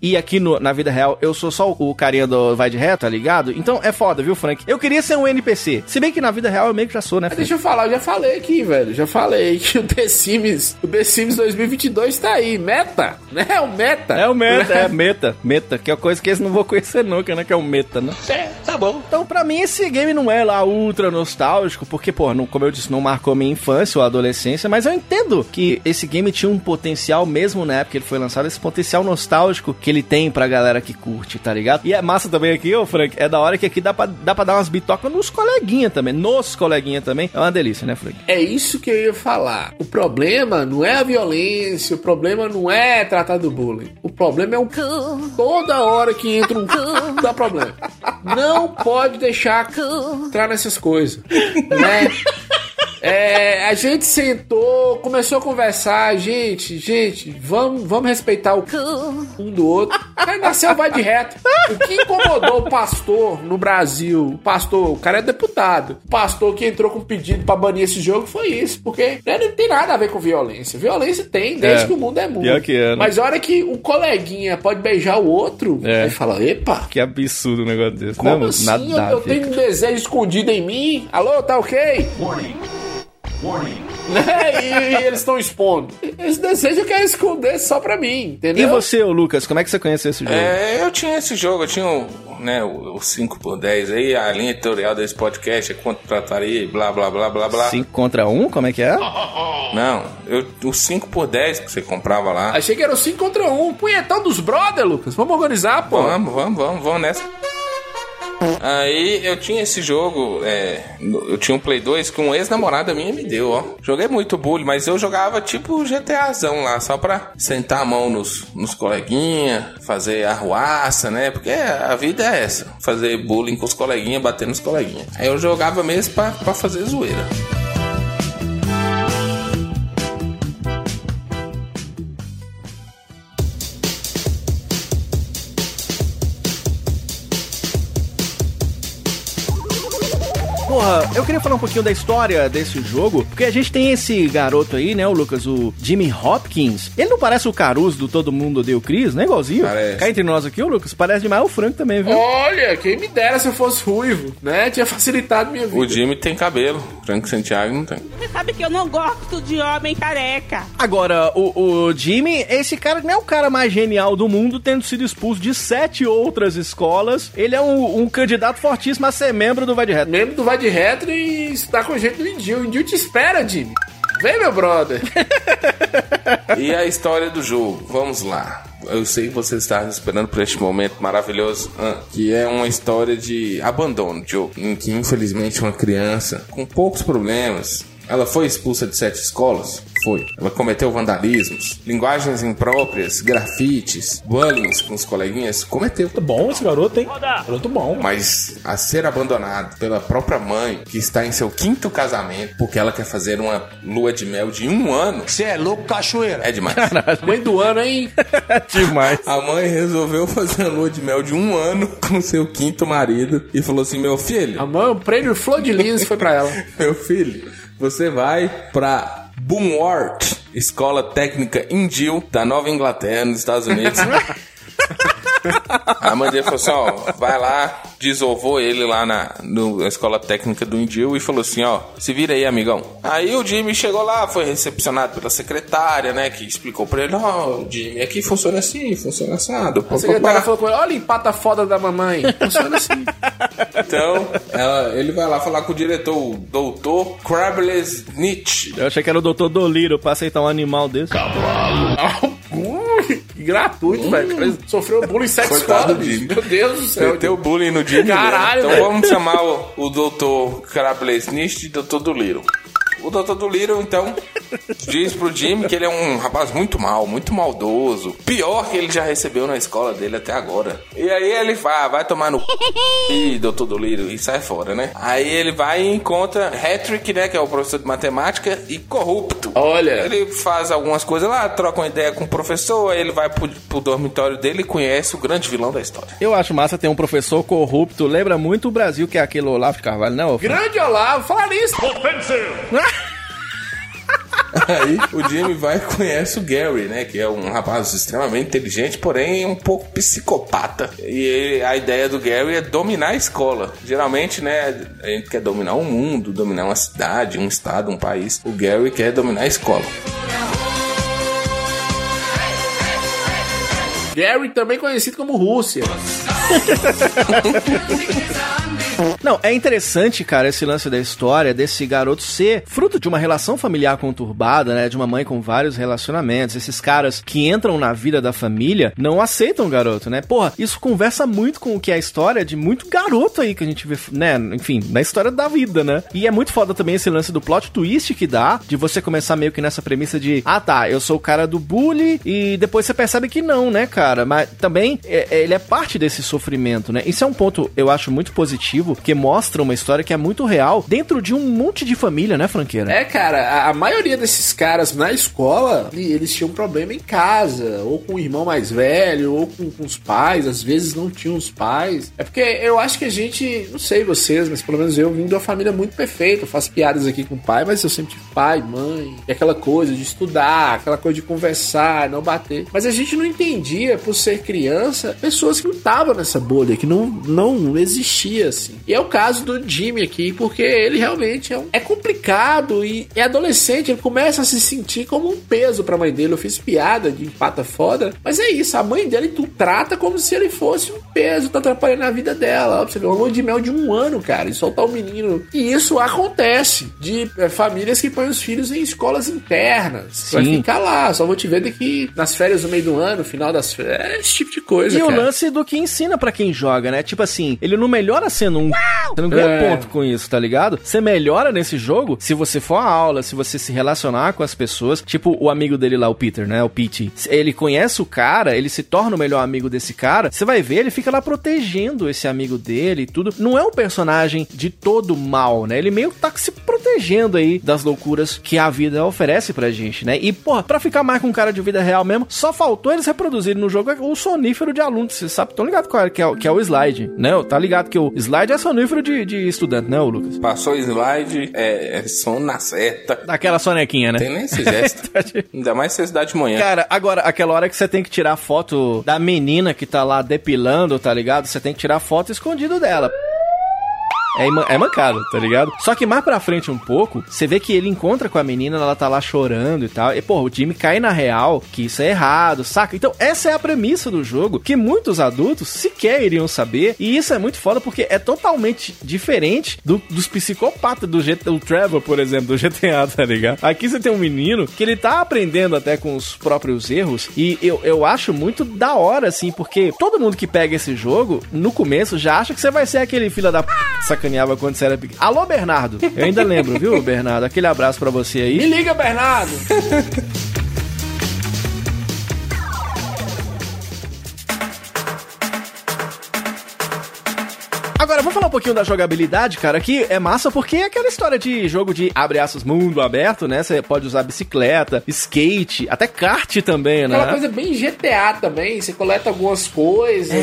E aqui no- na vida real eu sou só o, o carinha do Vai de Reto, tá ligado? Então é foda, viu, Frank? Eu queria ser um NPC. Se bem que na vida real eu meio que já sou, né, Frank? Deixa eu falar, eu já falei aqui, velho. Já falei que o The Sims, o The Sims 2022 tá aí. Meta, né? É o meta. É o meta, é meta, meta, que é coisa que eles não vão conhecer nunca, né? Que é o meta, né? É, tá bom. Então, pra mim, esse game não é lá ultra nostálgico, porque, pô, não, como eu disse, não marcou minha infância ou adolescência, mas eu entendo que esse game tinha um potencial, mesmo na época que ele foi lançado, esse potencial nostálgico que ele tem pra galera que curte, tá ligado? E é massa também aqui, ô Frank, é da hora que aqui dá pra, dá pra dar umas bitocas nos coleguinha também, nos coleguinha também. É uma delícia, né, Frank? É isso que eu ia falar. O problema não é a violência, o problema não é tratar do bullying. O problema é o toda hora que entra um dá problema. Não pode deixar entrar nessas coisas, né? É, a gente sentou, começou a conversar, gente, gente, vamos, vamos respeitar o um do outro. Aí nasceu vai de reto. O que incomodou o pastor no Brasil, o pastor, o cara é deputado, o pastor que entrou com pedido pra banir esse jogo foi isso, porque né, não tem nada a ver com violência. Violência tem desde É. que o mundo é mundo. É, né? Mas a hora que um coleguinha pode beijar o outro, É. aí fala, epa, Que absurdo um negócio desse, como né? assim? Nada eu, eu tenho um desejo escondido em mim. Alô, tá ok? Warning. Warning. Né? E, e eles estão expondo. Esse desejo eu quero esconder só pra mim, E entendeu? você, ô Lucas, como é que você conheceu esse jogo? É, eu tinha esse jogo, eu tinha o, né, o, o 5 por 10 aí, a linha editorial desse podcast é quanto trataria, e blá blá blá blá blá. 5 contra 1? Um? Como é que é? Não, eu, o 5 por 10 que você comprava lá. Achei que era o 5 contra 1. Um. Punhetão dos brother, Lucas. Vamos organizar, pô. Vamos, vamos, vamos, vamos nessa. Aí eu tinha esse jogo, é, eu tinha um Play 2 que um ex-namorada minha me deu, ó. Joguei muito bully, mas eu jogava tipo GTAzão lá, só pra sentar a mão nos, nos coleguinha, fazer arruaça, né? Porque a vida é essa, fazer bullying com os coleguinha, bater nos coleguinha. Aí eu jogava mesmo pra, pra fazer zoeira. Porra, eu queria falar um pouquinho da história desse jogo, porque a gente tem esse garoto aí, né, o Lucas, o Jimmy Hopkins. Ele não parece o Caruso do Todo Mundo Odeia o Chris, né? Igualzinho. Parece. Cá entre nós aqui, o Lucas, parece demais o Frank também, viu? Olha, quem me dera se eu fosse ruivo, né? Tinha facilitado minha vida. O Jimmy tem cabelo, Frank Santiago não tem. Você sabe que eu não gosto de homem careca. Agora, o, o Jimmy, esse cara não é o cara mais genial do mundo, tendo sido expulso de sete outras escolas. Ele é um, um candidato fortíssimo a ser membro do Vai de Reto. Membro do Vai de Retro e está com a gente no Indil. O Indil te espera, Jimmy. Vem, meu brother. *laughs* E a história do jogo, vamos lá. Eu sei que você está esperando por este momento maravilhoso, ah, que é uma história de abandono jogo, em que infelizmente uma criança com poucos problemas, ela foi expulsa de sete escolas. Foi. Ela cometeu vandalismos, linguagens impróprias, grafites, bullying com os coleguinhas. Cometeu. Tá bom esse garoto, hein? Garoto bom. Mas a ser abandonado pela própria mãe, que está em seu quinto casamento, porque ela quer fazer uma lua de mel de um ano. Você é louco, cachoeira. É demais. Mãe do ano, hein? *laughs* Demais. A mãe resolveu fazer a lua de mel de um ano *laughs* com seu quinto marido e falou assim: Meu filho, A mãe, o prêmio Flor de Lis foi pra ela. *laughs* meu filho, você vai pra Boomwart, escola técnica Indil da Nova Inglaterra, nos Estados Unidos. *laughs* A mãe dele falou assim: ó, vai lá, desovou ele lá na, no- na escola técnica do Indil e falou assim: ó, se vira aí, amigão. Aí o Jimmy chegou lá, foi recepcionado pela secretária, né, que explicou pra ele: ó, Jimmy, aqui funciona assim, funciona assado. A secretária falou com ele: olha, empata foda da mamãe. Funciona assim. Então, ela- ele vai lá falar com o diretor, o doutor Krabless Nietzsche. Eu achei que era o Dr. Doliro pra aceitar um animal desse. Ui, gratuito, velho. O cara Sofreu bullying sete Coitado bicho. Meu Deus do céu. Meteu bullying no Jimmy. Caralho, Então velho. vamos chamar o, o doutor Nietzsche de doutor Doliro. O doutor Doliro, então, diz pro Jimmy que ele é um rapaz muito mal, muito maldoso. Pior que ele já recebeu na escola dele até agora. E aí ele vai, vai tomar no. Ih, doutor Doliro, e sai fora, né? Aí ele vai e encontra Hattrick, né? Que é o professor de matemática, e corrupto. Olha. Ele faz algumas coisas lá, troca uma ideia com o professor, aí ele vai pro, pro dormitório dele e conhece o grande vilão da história. Eu acho massa ter um professor corrupto. Lembra muito o Brasil, que é aquele Olavo de Carvalho, né? Grande Olavo, falar isso. *laughs* Aí o Jimmy vai e conhece o Gary, né? Que é um rapaz extremamente inteligente, porém um pouco psicopata. E ele- a ideia do Gary é dominar a escola. Geralmente, né? A gente quer dominar o mundo, dominar uma cidade, um estado, um país. O Gary quer dominar a escola. Gary, também conhecido como Rússia. *laughs* Não, é interessante, cara, esse lance da história desse garoto ser fruto de uma relação familiar conturbada, né? De uma mãe com vários relacionamentos. Esses caras que entram na vida da família não aceitam o garoto, né? Porra, isso conversa muito com o que é a história de muito garoto aí que a gente vê, né? Enfim, na história da vida, né? E é muito foda também esse lance do plot twist que dá, de você começar meio que nessa premissa de, ah tá, eu sou o cara do bully, e depois você percebe que não, né, cara? Mas também é- é- ele é parte desse sofrimento, né? Isso é um ponto, eu acho, muito positivo, que mostra uma história que é muito real dentro de um monte de família, né, franqueira? É, cara, a, a maioria desses caras na escola, eles tinham problema em casa, ou com o irmão mais velho, ou com, com os pais, às vezes não tinham os pais. É porque eu acho que a gente, não sei vocês, mas pelo menos eu vim de uma família muito perfeita. Eu faço piadas aqui com o pai, mas eu sempre tive pai, mãe, e aquela coisa de estudar, aquela coisa de conversar, não bater. Mas a gente não entendia, por ser criança, pessoas que não estavam nessa bolha, que não, não existia assim. E é o caso do Jimmy aqui, porque ele realmente é, um- é complicado e é adolescente, ele começa a se sentir como um peso pra mãe dele. Eu fiz piada de empata foda, mas é isso, a mãe dele tu trata como se ele fosse um peso, tá atrapalhando a vida dela. Ó, você ver, uma lua de mel de um ano, cara, e soltar o menino. E isso acontece de é, famílias que põem os filhos em escolas internas. Vai Sim. ficar lá, só vou te ver daqui nas férias do meio do ano, final das férias. É esse tipo de coisa, E o cara. lance do que ensina pra quem joga, né? Tipo assim, ele não melhora sendo um. Você não ganha É. ponto com isso, tá ligado? Você melhora nesse jogo se você for à aula, se você se relacionar com as pessoas. Tipo o amigo dele lá, o Peter, né? O Pete. Ele conhece o cara, ele se torna o melhor amigo desse cara. Você vai ver, ele fica lá protegendo esse amigo dele e tudo. Não é um personagem de todo mal, né? Ele meio que tá se protegendo aí das loucuras que a vida oferece pra gente, né? E, porra, pra ficar mais com um cara de vida real mesmo, só faltou eles reproduzirem no jogo o sonífero de aluno. Vocês sabem, tão ligado qual é, que, é, o- que é o slide, né? Tá ligado que o slide é sonífero de, de estudante, né, ô Lucas? Passou slide, é, é som na seta. Daquela sonequinha, né? Tem nem esse gesto. *laughs* Ainda mais se dá de manhã. Cara, agora, aquela hora que você tem que tirar foto da menina que tá lá depilando, tá ligado? Você tem que tirar foto escondido dela. É, é mancado, tá ligado? Só que mais pra frente um pouco, você vê que ele encontra com a menina, ela tá lá chorando e tal. E, pô, o Jimmy cai na real que isso é errado, saca? Então, essa é a premissa do jogo, que muitos adultos sequer iriam saber. E isso é muito foda porque é totalmente diferente do- dos psicopatas do GTA, o Trevor, por exemplo, do GTA, tá ligado? Aqui você tem um menino que ele tá aprendendo até com os próprios erros. E eu, eu acho muito da hora, assim, porque todo mundo que pega esse jogo, no começo, já acha que você vai ser aquele filho da p... sacaneava quando você era pequeno. Alô, Bernardo! Eu ainda lembro, viu, Bernardo? Aquele abraço pra você aí. Me liga, Bernardo! *laughs* Agora, vamos falar um pouquinho da jogabilidade, cara, que é massa porque é aquela história de jogo de abre aspas mundo aberto, né? Você pode usar bicicleta, skate, até kart também, né? Aquela coisa bem GTA também, você coleta algumas coisas É.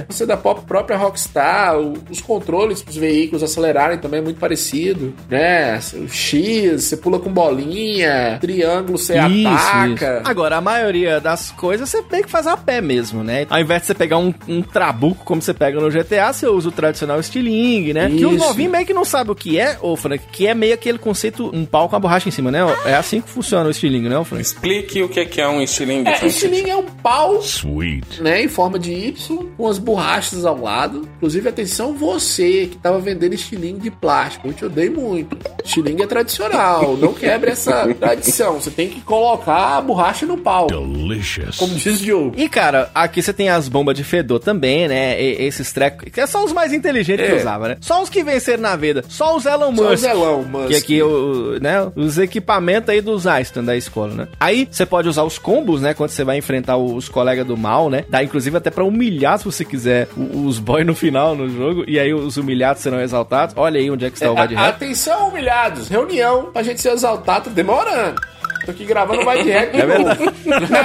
e tudo. Você da pop- própria Rockstar, os controles pros veículos acelerarem também é muito parecido, né? O X, você pula com bolinha, triângulo você ataca. Agora, a maioria das coisas você tem que fazer a pé mesmo, né? Ao invés de você pegar um, um trabuco como você pega no GTA, você usa o tradicional estilingue, né? Que os Isso. novinhos meio que não sabem o que é, ô Frank, que é meio aquele conceito, um pau com a borracha em cima, né? É assim que funciona o estilingue, né, Frank? Explique o que é, que é um estilingue. É, o estilingue é um pau Sweet. né, em forma de Y, com as borrachas ao lado. Inclusive, atenção, você que tava vendendo estilingue de plástico, eu te odeio muito. Estilingue é tradicional, não quebre essa *laughs* tradição. Você tem que colocar a borracha no pau. Delicious. Como diz o Diogo. E, cara, aqui você tem as bombas de fedor também, né? E- esses trecos, que são os mais interessantes inteligente que É. usava, né? Só os que venceram na vida. Só os Elon Só Musk. os Elon Musk. Que aqui, o, né, os equipamentos aí dos Einstein da escola, né? Aí você pode usar os combos, né? Quando você vai enfrentar os colegas do mal, né? Dá inclusive até pra humilhar, se você quiser, o- os boys no final no jogo. E aí os humilhados serão exaltados. Olha aí onde é que está o vai de A- reto. Atenção, humilhados. Reunião pra gente ser exaltado. Demorando. Tô aqui gravando vai de reto de É novo.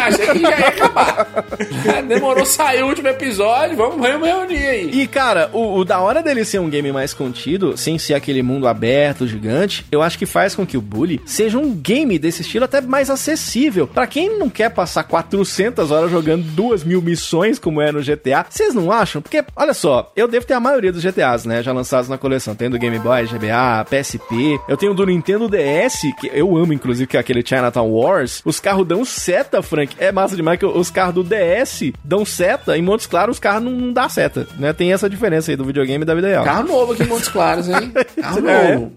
Achei que já ia acabar. *laughs* Demorou sair o último episódio. Vamos, reunir aí. E, cara, o, o da hora dele ser um game mais contido, sem ser aquele mundo aberto, gigante, eu acho que faz com que o Bully seja um game desse estilo até mais acessível. Pra quem não quer passar 400 horas jogando duas mil missões, como é no GTA, vocês não acham? Porque, olha só, eu devo ter a maioria dos GTAs, né? Já lançados na coleção. Tem do Game Boy, GBA, PSP. Eu tenho do Nintendo DS, que eu amo, inclusive, que é aquele Chinatown Wars. Os carros dão seta, Frank. É massa demais que os carros do DS dão seta. Em Montes Claros, os carros não, não dá seta, né? Tem essa diferença aí do videogame e da vida real. Carro novo aqui em Montes Claros, hein? *laughs* Carro É. novo.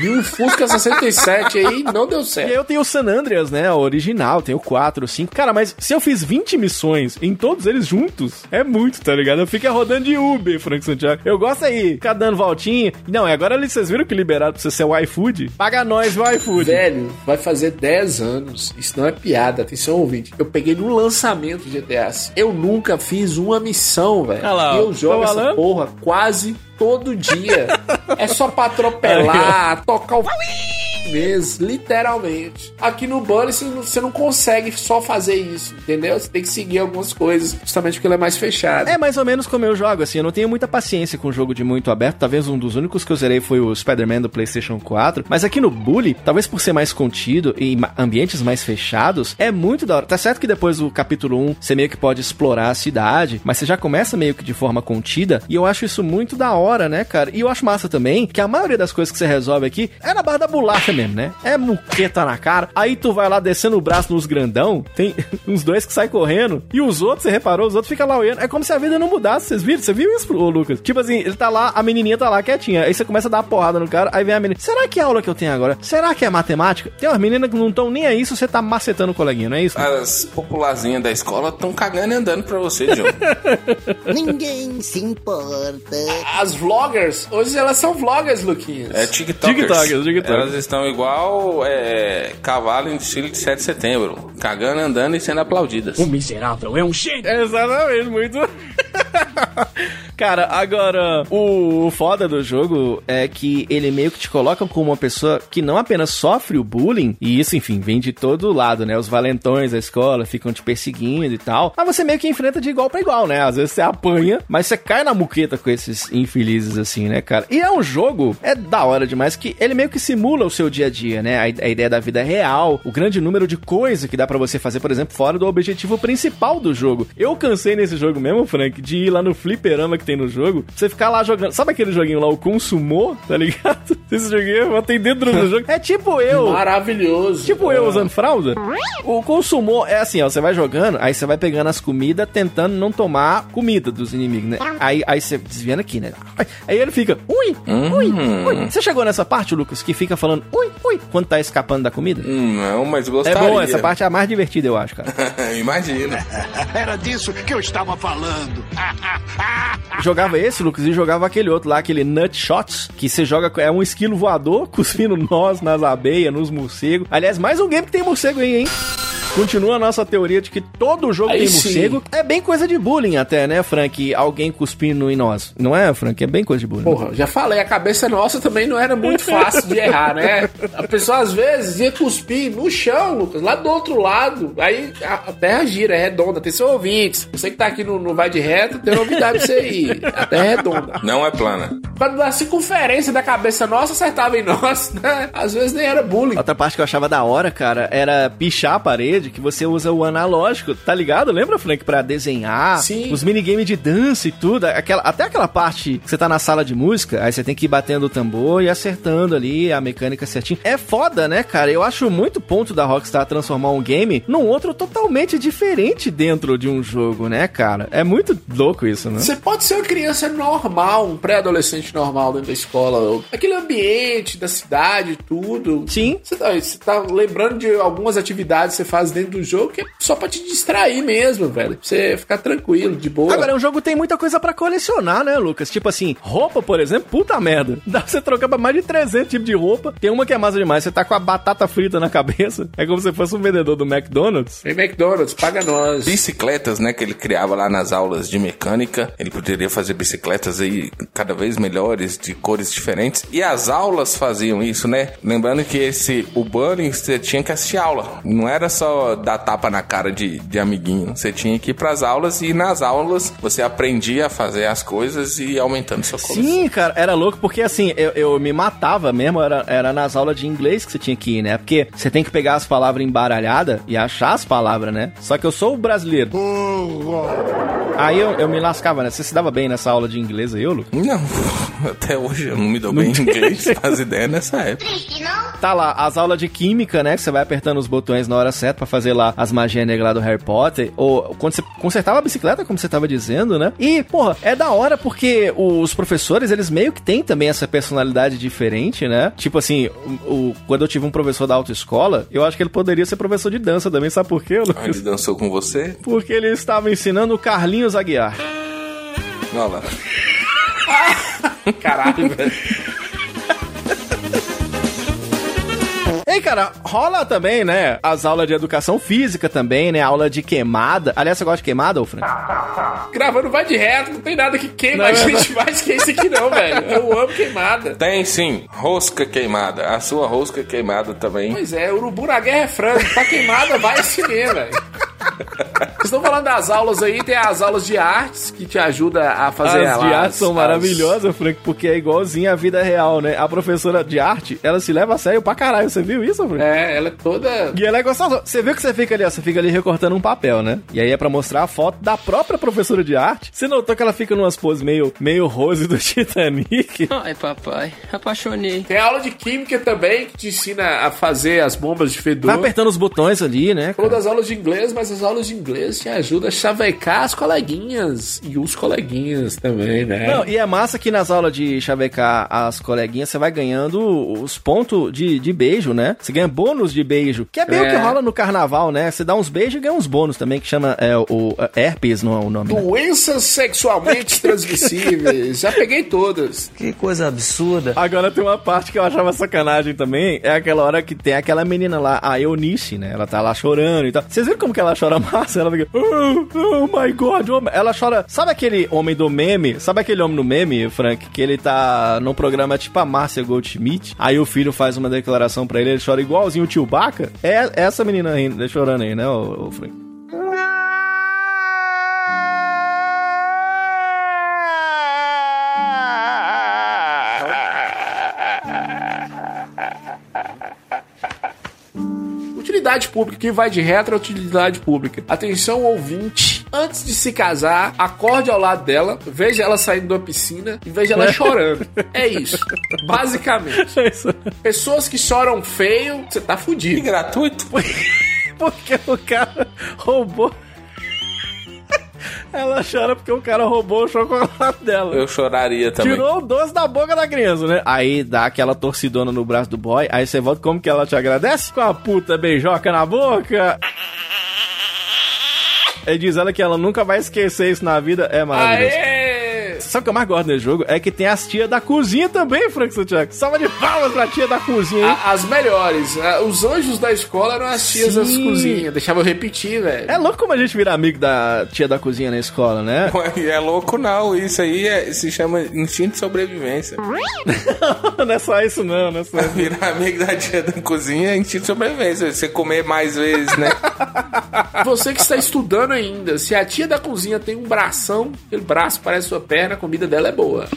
Vi um Fusca 67 aí, não deu E certo. aí eu tenho o San Andreas, né? O original, tenho 4, 5. Cara, mas se eu fiz 20 missões em todos eles juntos, é muito, tá ligado? Eu fico rodando de Uber, Frank Santiago. Eu gosto aí, ficar dando voltinha. Não, e agora vocês viram que liberaram pra você ser o iFood? Paga nós o iFood. Velho, vai fazer 10 anos. Isso não é piada. Atenção, ouvinte. Eu peguei no lançamento do GTA. Eu nunca fiz uma missão, velho. E eu jogo Tô essa porra quase todo dia. é só pra atropelar, tocar o mesmo, literalmente. Aqui no Bunny você não- consegue só fazer isso, entendeu? Você tem que seguir algumas coisas, justamente porque ele é mais fechado. É mais ou menos como eu jogo, assim, eu não tenho muita paciência com jogo de muito aberto, talvez um dos únicos que eu zerei foi o Spider-Man do PlayStation 4, mas aqui no Bully, talvez por ser mais contido e ambientes mais fechados, é muito da hora. Tá certo que depois do capítulo 1 você meio que pode explorar a cidade, mas você já começa meio que de forma contida, e eu acho isso muito da hora, né, cara? E eu acho massa também que a maioria das coisas que você resolve aqui é na barra da bolacha mesmo, né? É muqueta na cara, aí tu vai lá descendo o braço nos grandão, tem *laughs* uns dois que saem correndo, e os outros, você reparou, os outros ficam lá olhando. É como se a vida não mudasse, vocês viram? Você viu isso, ô Lucas? Tipo assim, ele tá lá, a menininha tá lá quietinha, aí você começa a dar uma porrada no cara, aí vem a menina, será que é a aula que eu tenho agora? Será que é matemática? Tem umas meninas que não estão nem aí se você tá macetando o coleguinha, não é isso? As popularzinhas da escola estão cagando e andando pra você, João. *laughs* Ninguém se importa. As vloggers, hoje elas são vloggers, Luquinhas. É TikTokers. TikTokers, TikTokers. Elas estão igual é, cavalo em desfile de 7 de setembro. Cagando, andando e sendo aplaudidas. O miserável é um gênio. Exatamente, muito. *laughs* *laughs* Cara, agora, o foda do jogo é que ele meio que te coloca como uma pessoa que não apenas sofre o bullying, e isso, enfim, vem de todo lado, né? Os valentões da escola ficam te perseguindo e tal, mas você meio que enfrenta de igual pra igual, né? Às vezes você apanha, mas você cai na muqueta com esses infelizes assim, né, cara? E é um jogo, é da hora demais, que ele meio que simula o seu dia a dia, né? A, a ideia da vida real, o grande número de coisas que dá pra você fazer, por exemplo, fora do objetivo principal do jogo. Eu cansei nesse jogo mesmo, Frank, de ir lá no fliperama que tem no jogo, você ficar lá jogando. Sabe aquele joguinho lá, o Consumô, tá ligado? *laughs* Esse joguinho tem dentro do jogo. É tipo eu. Maravilhoso. Tipo eu usando fralda. O Consumô é assim, ó, você vai jogando, aí você vai pegando as comidas, tentando não tomar comida dos inimigos, né? Aí, aí você desviando aqui, né? Aí ele fica, ui, ui, ui. Você chegou nessa parte, Lucas, que fica falando, ui, ui, quando tá escapando da comida? Não, mas É gostaria. bom, essa parte é a mais divertida, eu acho, cara. *laughs* Imagina. *laughs* Era disso que eu estava falando. *laughs* Jogava esse, Lucas, e jogava aquele outro lá, aquele Nut Shots, que você joga, é um esquilo voador, *laughs* cuspindo nós nas abelhas, nos morcegos. Aliás, mais um game que tem morcego aí, hein? Continua a nossa teoria de que todo jogo Aí tem sim. morcego. É bem coisa de bullying até, né, Frank? Alguém cuspindo em nós. Não é, Frank? É bem coisa de bullying. Porra, já falei, a cabeça nossa também não era muito fácil de errar, né? A pessoa às vezes ia cuspir no chão, Lucas, lá do outro lado. Aí a, terra gira, é redonda. Tem seus ouvintes. Você que tá aqui no, no Vai de Reto, tem novidade pra você aí. A terra é redonda. Não é plana. Quando a circunferência da cabeça nossa acertava em nós, *laughs* né? Às vezes nem era bullying. Outra parte que eu achava da hora, cara, era pichar a parede, que você usa o analógico, tá ligado? Lembra, Frank? Pra desenhar, Sim. os minigames de dança e tudo. Aquela, até aquela parte que você tá na sala de música, aí você tem que ir batendo o tambor e acertando ali a mecânica certinho. É foda, né, cara? Eu acho muito ponto da Rockstar transformar um game num outro totalmente diferente dentro de um jogo, né, cara? É muito louco isso, né? Você pode ser uma criança normal, um pré-adolescente normal dentro da escola. Aquele ambiente da cidade, tudo. Sim. Você tá, você tá lembrando de algumas atividades que você faz dentro do jogo que é só pra te distrair mesmo, velho. Pra você ficar tranquilo, de boa. Agora, o jogo tem muita coisa pra colecionar, né, Lucas? Tipo assim, roupa, por exemplo, puta merda. *laughs* Dá pra você trocar pra mais de 300 tipos de roupa. Tem uma que é massa demais. Você tá com a batata frita na cabeça. É como se fosse um vendedor do McDonald's. Tem McDonald's, paga nós. Bicicletas, né, que ele criava lá nas aulas de mecânica. Ele poderia fazer bicicletas aí cada vez melhores, de cores diferentes. E as aulas faziam isso, né? Lembrando que esse, o bullying, você tinha que assistir aula. Não era só dar tapa na cara de, de amiguinho. Você tinha que ir pras aulas e nas aulas você aprendia a fazer as coisas e ir aumentando sua coleção. Sim, cara, era louco porque assim, eu, eu me matava mesmo, era, era nas aulas de inglês que você tinha que ir, né? Porque você tem que pegar as palavras embaralhadas e achar as palavras, né? Só que eu sou brasileiro. Aí eu, eu me lascava, né? Você se dava bem nessa aula de inglês aí, Lucas? Não, *laughs* até hoje eu não me dou bem em inglês, faz ideia nessa época. Tá lá, as aulas de química, né? Que você vai apertando os botões na hora certa pra fazer lá as magias negras lá do Harry Potter. Ou quando você consertava a bicicleta, como você tava dizendo, né? E, porra, é da hora porque os professores, eles meio que têm também essa personalidade diferente, né? Tipo assim, o, o- quando eu tive um professor da autoescola, eu acho que ele poderia ser professor de dança também, sabe por quê, Ah, Lucas? Ele dançou com você? Porque ele estava ensinando o Carlinhos Aguiar. Olha lá. *laughs* Caralho, velho. Ei, cara, rola também, né? As aulas de educação física também, né? Aula de queimada. Aliás, você gosta de queimada, ô Frank? Gravando vai de reto, não tem nada que queima Não, a não, gente mais que esse aqui não, velho. Eu amo queimada. Tem sim, rosca queimada. A sua rosca queimada também. Pois é, urubu na guerra é frango. Pra queimada vai assim mesmo, velho. Vocês estão falando das aulas aí, tem as aulas de artes que te ajuda a fazer as de lá arte são as- maravilhosas, Frank, porque é igualzinho à vida real, né? A professora de arte, ela se leva a sério pra caralho. Você viu isso, Frank? É, ela é toda. E ela é gostosa. Você viu que você fica ali, ó, você fica ali recortando um papel, né? E aí é pra mostrar a foto da própria professora de arte. Você notou que ela fica numas poses meio, meio rose do *laughs* Titanic? *laughs* Ai, papai, apaixonei. Tem aula de química também que te ensina a fazer as bombas de fedor. Vai apertando os botões ali, né? Falou das aulas de inglês, mas as aulas de inglês te ajudam a chavecar as coleguinhas e os coleguinhas também, né? Não, e é massa que nas aulas de chavecar as coleguinhas você vai ganhando os pontos de, de beijo, né? Você ganha bônus de beijo, que é bem É. o que rola no carnaval, né? Você dá uns beijos e ganha uns bônus também, que chama é, o é, herpes, não é o nome. né? Doenças sexualmente *laughs* transmissíveis. Já peguei todas. Que coisa absurda. Agora tem uma parte que eu achava sacanagem também, é aquela hora que tem aquela menina lá, a Eunice, né? Ela tá lá chorando e tal. Vocês viram como que ela chora massa? Ela fica, oh, oh my god, oh my-" ela chora. Sabe aquele homem do meme? Sabe aquele homem do meme, Frank? Que ele tá num programa tipo a Márcia Goldschmidt, aí o filho faz uma declaração pra ele, ele chora igualzinho o tio Baca? É essa menina aí, chorando aí, né, o, Frank? Utilidade pública, que vai de retro é utilidade pública. Atenção, ouvinte. Antes de se casar, acorde ao lado dela, veja ela saindo da piscina e veja ela chorando. É isso. Basicamente. Pessoas que choram feio, você tá fudido. gratuito. *laughs* Porque o cara roubou. Ela chora porque o cara roubou o chocolate dela. Eu choraria também. Tirou o doce da boca da criança, né? Aí dá aquela torcidona no braço do boy. Aí você volta, como que ela te agradece? Com a puta beijoca na boca. Ele diz ela que ela nunca vai esquecer isso na vida. É maravilhoso. Aê! Sabe o que eu mais gosto nesse jogo? É que tem as tias da cozinha também, Frank Santiago. Salva de palmas pra tia da cozinha. hein? A- As melhores. A- Os anjos da escola eram as tias das Sim. cozinhas. Deixava eu repetir, velho. É louco como a gente vira amigo da tia da cozinha na escola, né? *laughs* É louco não, isso aí é- se chama instinto de sobrevivência. não é só isso não, não é só isso. Virar amigo da tia da cozinha é instinto de sobrevivência. Você comer mais vezes, né? Você que está estudando ainda, se a tia da cozinha tem um bração, aquele braço parece sua perna, a comida dela é boa.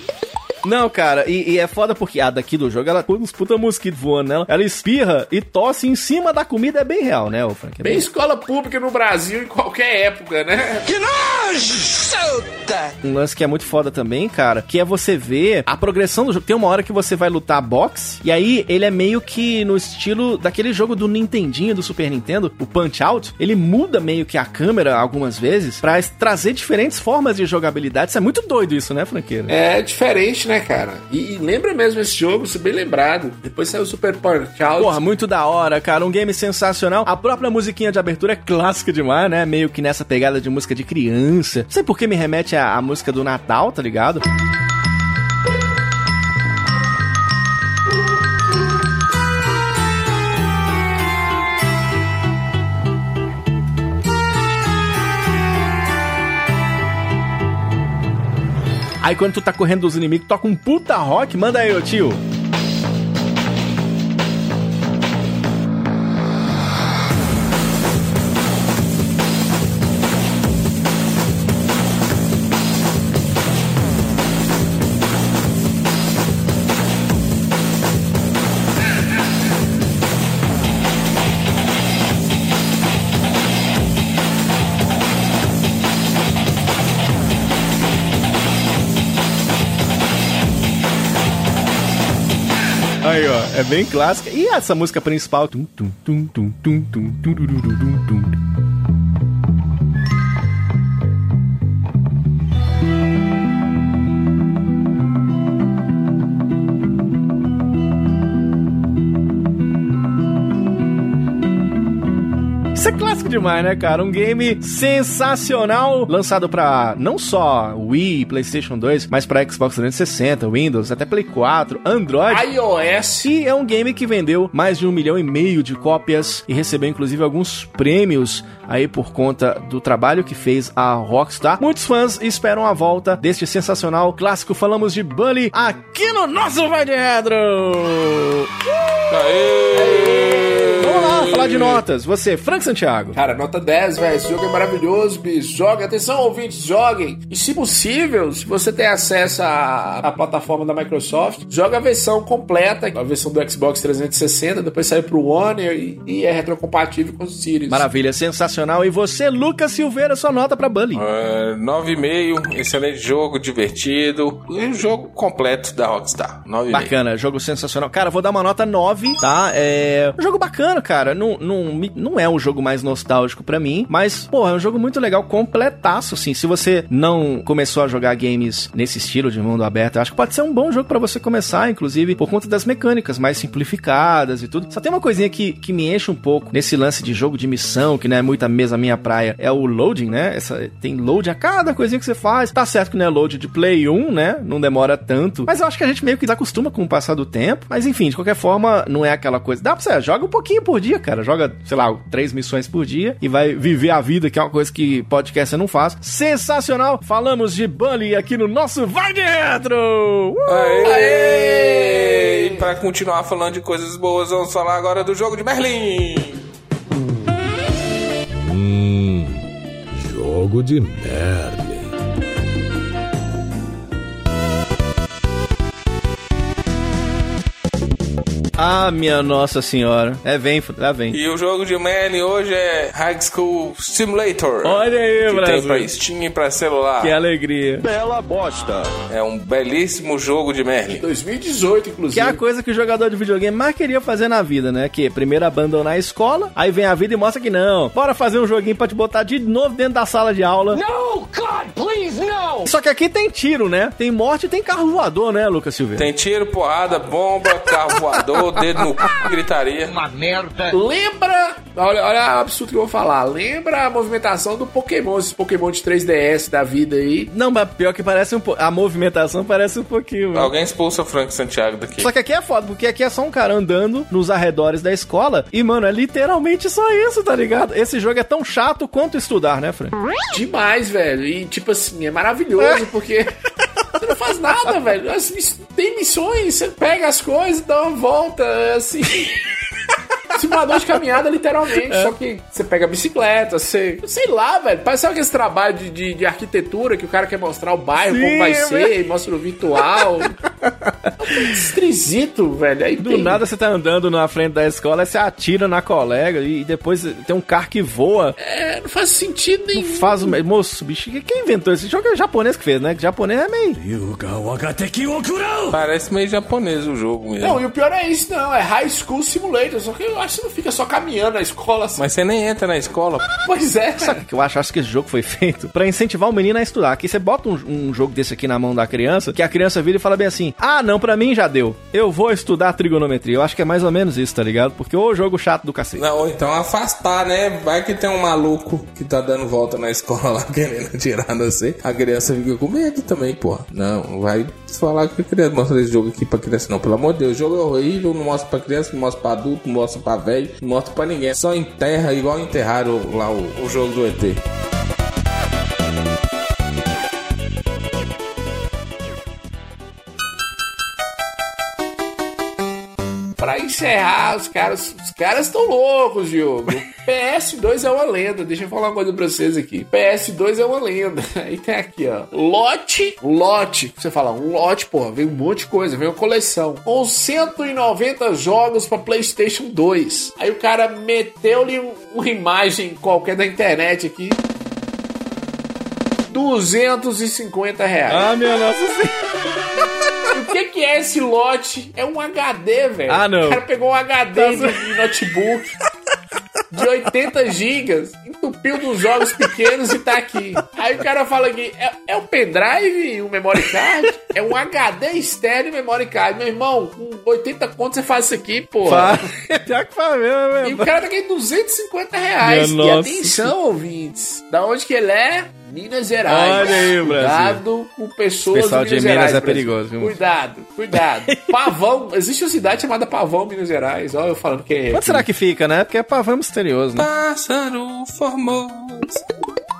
Não, cara, e, e é foda porque a daqui do jogo, ela com uns puta mosquito voando nela, ela espirra e tosse em cima da comida, é bem real, né, ô Frank? É Bem escola pública no Brasil em qualquer época, né? Que nojo! Um lance que é muito foda também, cara, que é você ver a progressão do jogo. Tem uma hora que você vai lutar boxe, e aí ele é meio que no estilo daquele jogo do Nintendinho, do Super Nintendo, o Punch Out. Ele muda meio que a câmera algumas vezes pra trazer diferentes formas de jogabilidade. Isso é muito doido isso, né, franqueira? É diferente né, cara? E, e lembra mesmo esse jogo, isso é bem lembrado. Depois saiu o Super Punch Out. Porra, muito da hora, cara. Um game sensacional. A própria musiquinha de abertura é clássica demais, né? Meio que nessa pegada de música de criança. Não sei por que me remete à, à música do Natal, tá ligado? Aí quando tu tá correndo dos inimigos, toca um puta rock, manda aí, ô tio. É bem clássica. E essa música principal? Tum, tum, tum, tum, tum, tum, tum, tum. Demais, né, cara? Um game sensacional, lançado pra não só Wii, PlayStation 2, mas pra Xbox 360, Windows, até Play 4, Android. iOS. E é um game que vendeu mais de um milhão e meio de cópias e recebeu inclusive alguns prêmios aí por conta do trabalho que fez a Rockstar. Muitos fãs esperam a volta deste sensacional clássico. Falamos de Bully aqui no nosso Vai de Retro! Vamos lá, falar de notas. Você, Frank Santiago. Cara, nota 10, velho. Esse jogo é maravilhoso, bicho. Jogue. Atenção, ouvintes, joguem. E se possível, se você tem acesso à, à plataforma da Microsoft, joga a versão completa, a versão do Xbox 360, depois sai pro One e, e é retrocompatível com os Series. Maravilha, sensacional. E você, Lucas Silveira, sua nota pra Bully? É, 9,5, excelente jogo, divertido. E um jogo completo da Rockstar. 9,5. Bacana, jogo sensacional. Cara, vou dar uma nota 9, tá? É um jogo bacana, cara. Não, não, não é o jogo mais nostálgico pra mim, mas, porra, é um jogo muito legal, completaço, assim. Se você não começou a jogar games nesse estilo de mundo aberto, acho que pode ser um bom jogo pra você começar, inclusive, por conta das mecânicas mais simplificadas e tudo. Só tem uma coisinha que, que me enche um pouco nesse lance de jogo de missão, que não é muito a mesma minha praia, é o loading, né? Essa, tem load a cada coisinha que você faz. Tá certo que não é load de Play 1, né? Não demora tanto. Mas eu acho que a gente meio que desacostuma com o passar do tempo. Mas enfim, de qualquer forma, não é aquela coisa. Dá pra você, joga um pouquinho por dia, cara. Joga, sei lá, três missões por dia e vai viver a vida, que é uma coisa que podcast não faz. Sensacional! Falamos de Bully aqui no nosso Vai de Retro! Uh! Aê! E pra continuar falando de coisas boas, vamos falar agora do jogo de Merlin. Hum, jogo de merda. Ah, minha nossa senhora. É, vem, lá vem. E o jogo de Merlin hoje é High School Simulator. Olha aí, que Brasil. tem pra Steam e pra celular. Que alegria. Bela bosta. É um belíssimo jogo de Merlin. 2018, inclusive. Que é a coisa que o jogador de videogame mais queria fazer na vida, né? Que primeiro abandonar a escola, aí vem a vida e mostra que não. Bora fazer um joguinho pra te botar de novo dentro da sala de aula. No, God, please, no! Só que aqui tem tiro, né? Tem morte e tem carro voador, né, Lucas Silveira? Tem tiro, porrada, bomba, carro voador, dedo no c... gritaria. Uma merda. Lembra? Olha, olha o absurdo que eu vou falar. Lembra a movimentação do Pokémon, esses Pokémon de 3DS da vida aí? Não, mas pior que parece um pouco. A movimentação parece um pouquinho, mano. Alguém expulsa o Frank Santiago daqui. Só que aqui é foda, porque aqui é só um cara andando nos arredores da escola. E, mano, é literalmente só isso, tá ligado? Esse jogo é tão chato quanto estudar, né, Frank? Demais, velho. E, tipo assim, é maravilhoso, porque *laughs* você não faz nada, velho. Tem missões, você pega as coisas, dá uma volta, assim. *laughs* Simulador de caminhada, literalmente. Só que você pega a bicicleta, você. Sei lá, velho. Parece sabe aquele trabalho de, de, de arquitetura que o cara quer mostrar o bairro, Sim, como vai é ser, e mostra o virtual. É Esquisito, velho. Aí Do tem- nada você tá andando na frente da escola, aí você atira na colega e depois tem um carro que voa. É, não faz sentido nenhum. Faz o. Moço, bicho, quem inventou esse jogo é o japonês que fez, né? Que japonês é meio. Parece meio japonês o jogo mesmo. Não, e o pior é isso, não. É High School Simulator. Só que eu acho que você não fica só caminhando na escola assim. Mas você nem entra na escola. Pois é, Sabe o que eu acho? Acho que esse jogo foi feito pra incentivar o menino a estudar. Aqui você bota um, um jogo desse aqui na mão da criança, que a criança vira e fala bem assim: Ah, não, pra mim já deu. Eu vou estudar trigonometria. Eu acho que é mais ou menos isso, tá ligado? Porque o jogo chato do cacete. Não, ou então afastar, né? Vai que tem um maluco que tá dando volta na escola *laughs* lá querendo tirar você. A criança fica com medo também, porra. Não, vai falar que a criança mostra esse jogo aqui pra criança, não. Pelo amor de Deus, o jogo é horrível, não mostra pra criança, não mostra pra adulto, não mostra pra velho, mostra pra ninguém. Só enterra igual enterraram lá o, o jogo do ET. Encerrar, os caras os caras estão loucos, Diogo. PS2 é uma lenda. Deixa eu falar uma coisa pra vocês aqui. PS2 é uma lenda. *laughs* Aí tem aqui, ó. Lote. Lote. Você fala, um lote, porra. Vem um monte de coisa. Vem uma coleção. Com 190 jogos pra PlayStation 2. Aí o cara meteu-lhe um- uma imagem qualquer da internet aqui. 250 reais. Ah, minha nossa senhora. O que, que é esse lote? É um HD, velho. Ah, não. O cara pegou um HD de, de notebook de 80 gigas, entupiu dos jogos pequenos e tá aqui. Aí o cara fala aqui, é, é um pendrive e um memory card? É um HD estéreo e memory card. Meu irmão, com 80 contos você faz isso aqui, porra. Faz. *laughs* Pior que faz mesmo, E o cara tá aqui 250 reais. Minha E nossa atenção, ouvintes. Da onde que ele é? Minas Gerais. Olha aí, Brasil. Cuidado com pessoas Pessoal de Minas Minas Gerais, é perigoso, viu? Cuidado, cuidado. *laughs* Pavão. Existe uma cidade chamada Pavão, Minas Gerais. Olha eu falando que é. Onde será que fica, né? Porque é pavão misterioso, né? Pássaro formoso.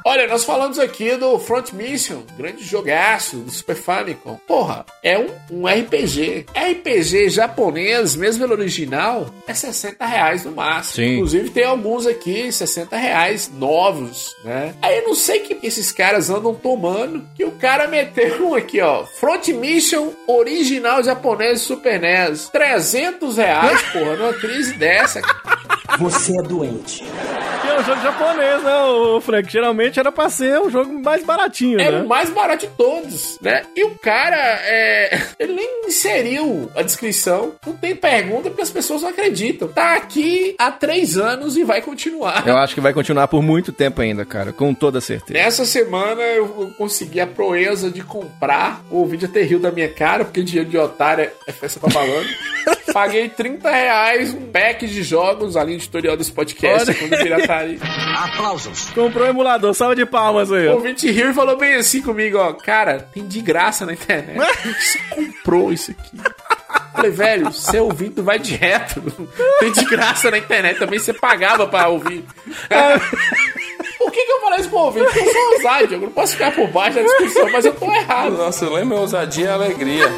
Olha, nós falamos aqui do Front Mission, grande jogaço do Super Famicom. Porra, é um, um RPG. RPG japonês, mesmo ele original, é 60 reais no máximo. Sim. Inclusive tem alguns aqui, 60 reais novos, né? Aí eu não sei o que esses caras andam tomando, que o cara meteu um aqui, ó. Front Mission original japonês Super NES. 300 reais, *laughs* porra, numa crise dessa. Você é doente. E é um jogo japonês, né, o Frank? Geralmente era pra ser um jogo mais baratinho, É né? o mais barato de todos, né? E o cara, é... *laughs* ele nem inseriu a descrição. Não tem pergunta porque as pessoas não acreditam. Tá aqui há três anos e vai continuar. Eu acho que vai continuar por muito tempo ainda, cara, com toda certeza. Nessa semana eu consegui a proeza de comprar. O vídeo até da minha cara, porque dinheiro de otário é- festa pra malandro. *laughs* Paguei 30 reais, um pack de jogos, ali no editorial desse podcast, quando pirataria. Aplausos. Comprou um emulador, salva de palmas aí, O ouvinte riu e falou bem assim comigo, ó. Cara, tem de graça na internet. *laughs* Que você comprou isso aqui? Falei, velho, seu ouvido vai direto. Tem de graça na internet. Também você pagava pra ouvir. Por que, que eu falei isso pro ouvinte? Porque eu sou ousado, eu não posso ficar por baixo da discussão, mas eu tô errado. Nossa, eu lembro ousadia e alegria.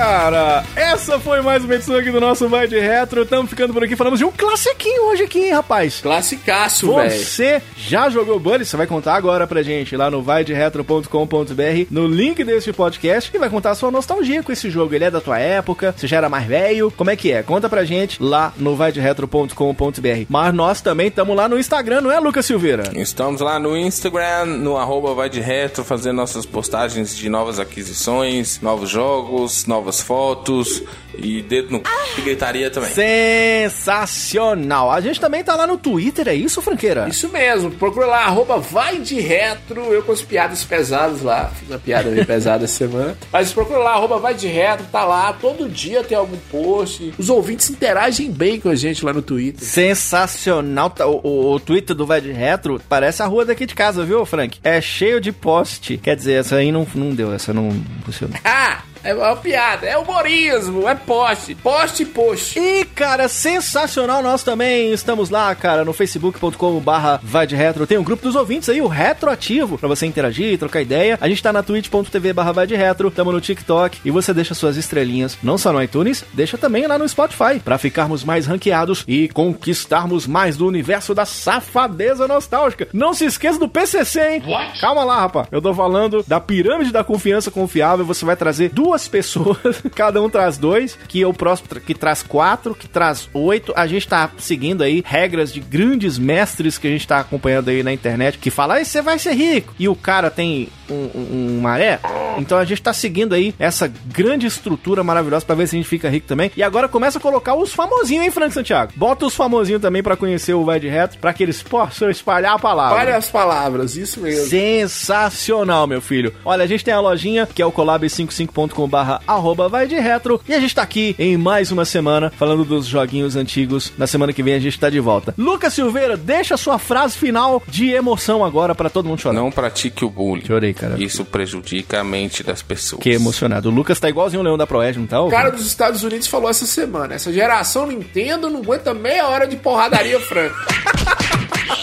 Cara. Essa foi mais uma edição aqui do nosso Vai de Retro. Estamos ficando por aqui. Falamos de um classiquinho hoje aqui, hein, rapaz. Classicaço, velho. Você já jogou Bully? Você vai contar agora pra gente lá no vaideretro.com.br, no link desse podcast, e vai contar a sua nostalgia com esse jogo. Ele é da tua época? Você já era mais velho? Como é que é? Conta pra gente lá no vaideretro.com.br. Mas nós também estamos lá no Instagram, não é, Lucas Silveira? Estamos lá no Instagram, no arroba vai de retro, fazendo nossas postagens de novas aquisições, novos jogos, novas fotos e dedo no c... e gritaria também. Sensacional! A gente também tá lá no Twitter, é isso, Franqueira? Isso mesmo, procura lá, arroba vai de retro, eu com as piadas pesadas lá, fiz uma piada meio pesada essa semana, mas procura lá, arroba vai de retro, tá lá, todo dia tem algum post, os ouvintes interagem bem com a gente lá no Twitter. Sensacional. Tá, O, o, o Twitter do Vai de Retro parece a rua daqui de casa, viu, Frank? É cheio de post. Quer dizer, essa aí não, não deu, essa não funcionou. *laughs* Ah, é uma piada, é humorismo, é poste. Poste e post. E, cara, sensacional, nós também estamos lá, cara, no facebook.com barra vai de retro. Tem um grupo dos ouvintes aí, o Retroativo, pra você interagir, trocar ideia. A gente tá na twitch.tv barra vai de retro, tamo no TikTok e você deixa suas estrelinhas, não só no iTunes, deixa também lá no Spotify, pra ficarmos mais ranqueados e conquistarmos mais do universo da safadeza nostálgica. Não se esqueça do PCC, hein? What? Calma lá, rapaz. Eu tô falando da pirâmide da confiança confiável. Você vai trazer duas *laughs* pessoas, cada um traz dois, que é o próximo que traz quatro, que traz oito. A gente tá seguindo aí regras de grandes mestres que a gente tá acompanhando aí na internet, que fala, aí você vai ser rico. E o cara tem um, um, um maré. Então a gente tá seguindo aí essa grande estrutura maravilhosa pra ver se a gente fica rico também. E agora começa a colocar os famosinhos, hein, Frank Santiago? Bota os famosinhos também pra conhecer o Vai de Reto, pra que eles possam espalhar a palavra. Olha as palavras, isso mesmo. Sensacional, meu filho. Olha, a gente tem a lojinha, que é o collab55.com arroba vai de retro. E a gente tá aqui em mais uma semana, falando dos joguinhos antigos. Na semana que vem a gente tá de volta. Lucas Silveira, deixa a sua frase final de emoção agora pra todo mundo chorar. Não pratique o bullying. Chorei, cara. Isso prejudica a mente das pessoas. Que emocionado. O Lucas tá igualzinho o Leão da Proed, não tá? O cara dos Estados Unidos falou essa semana: essa geração Nintendo não aguenta meia hora de porradaria franca.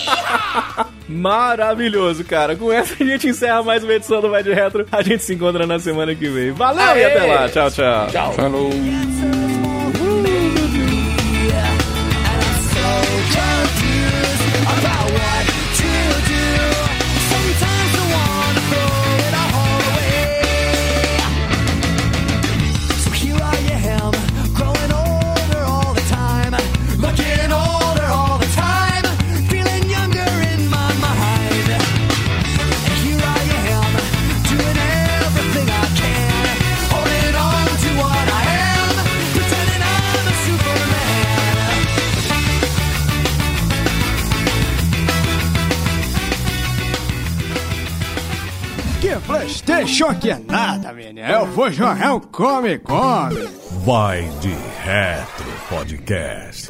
*laughs* Maravilhoso, cara. Com essa a gente encerra mais uma edição do Vai de Retro. A gente se encontra na semana que vem. Valeu Aê! e até lá. Tchau, tchau. Tchau. Falou. Playstation que é nada, menino. Eu vou jogar um come, come. Vai de Retro Podcast.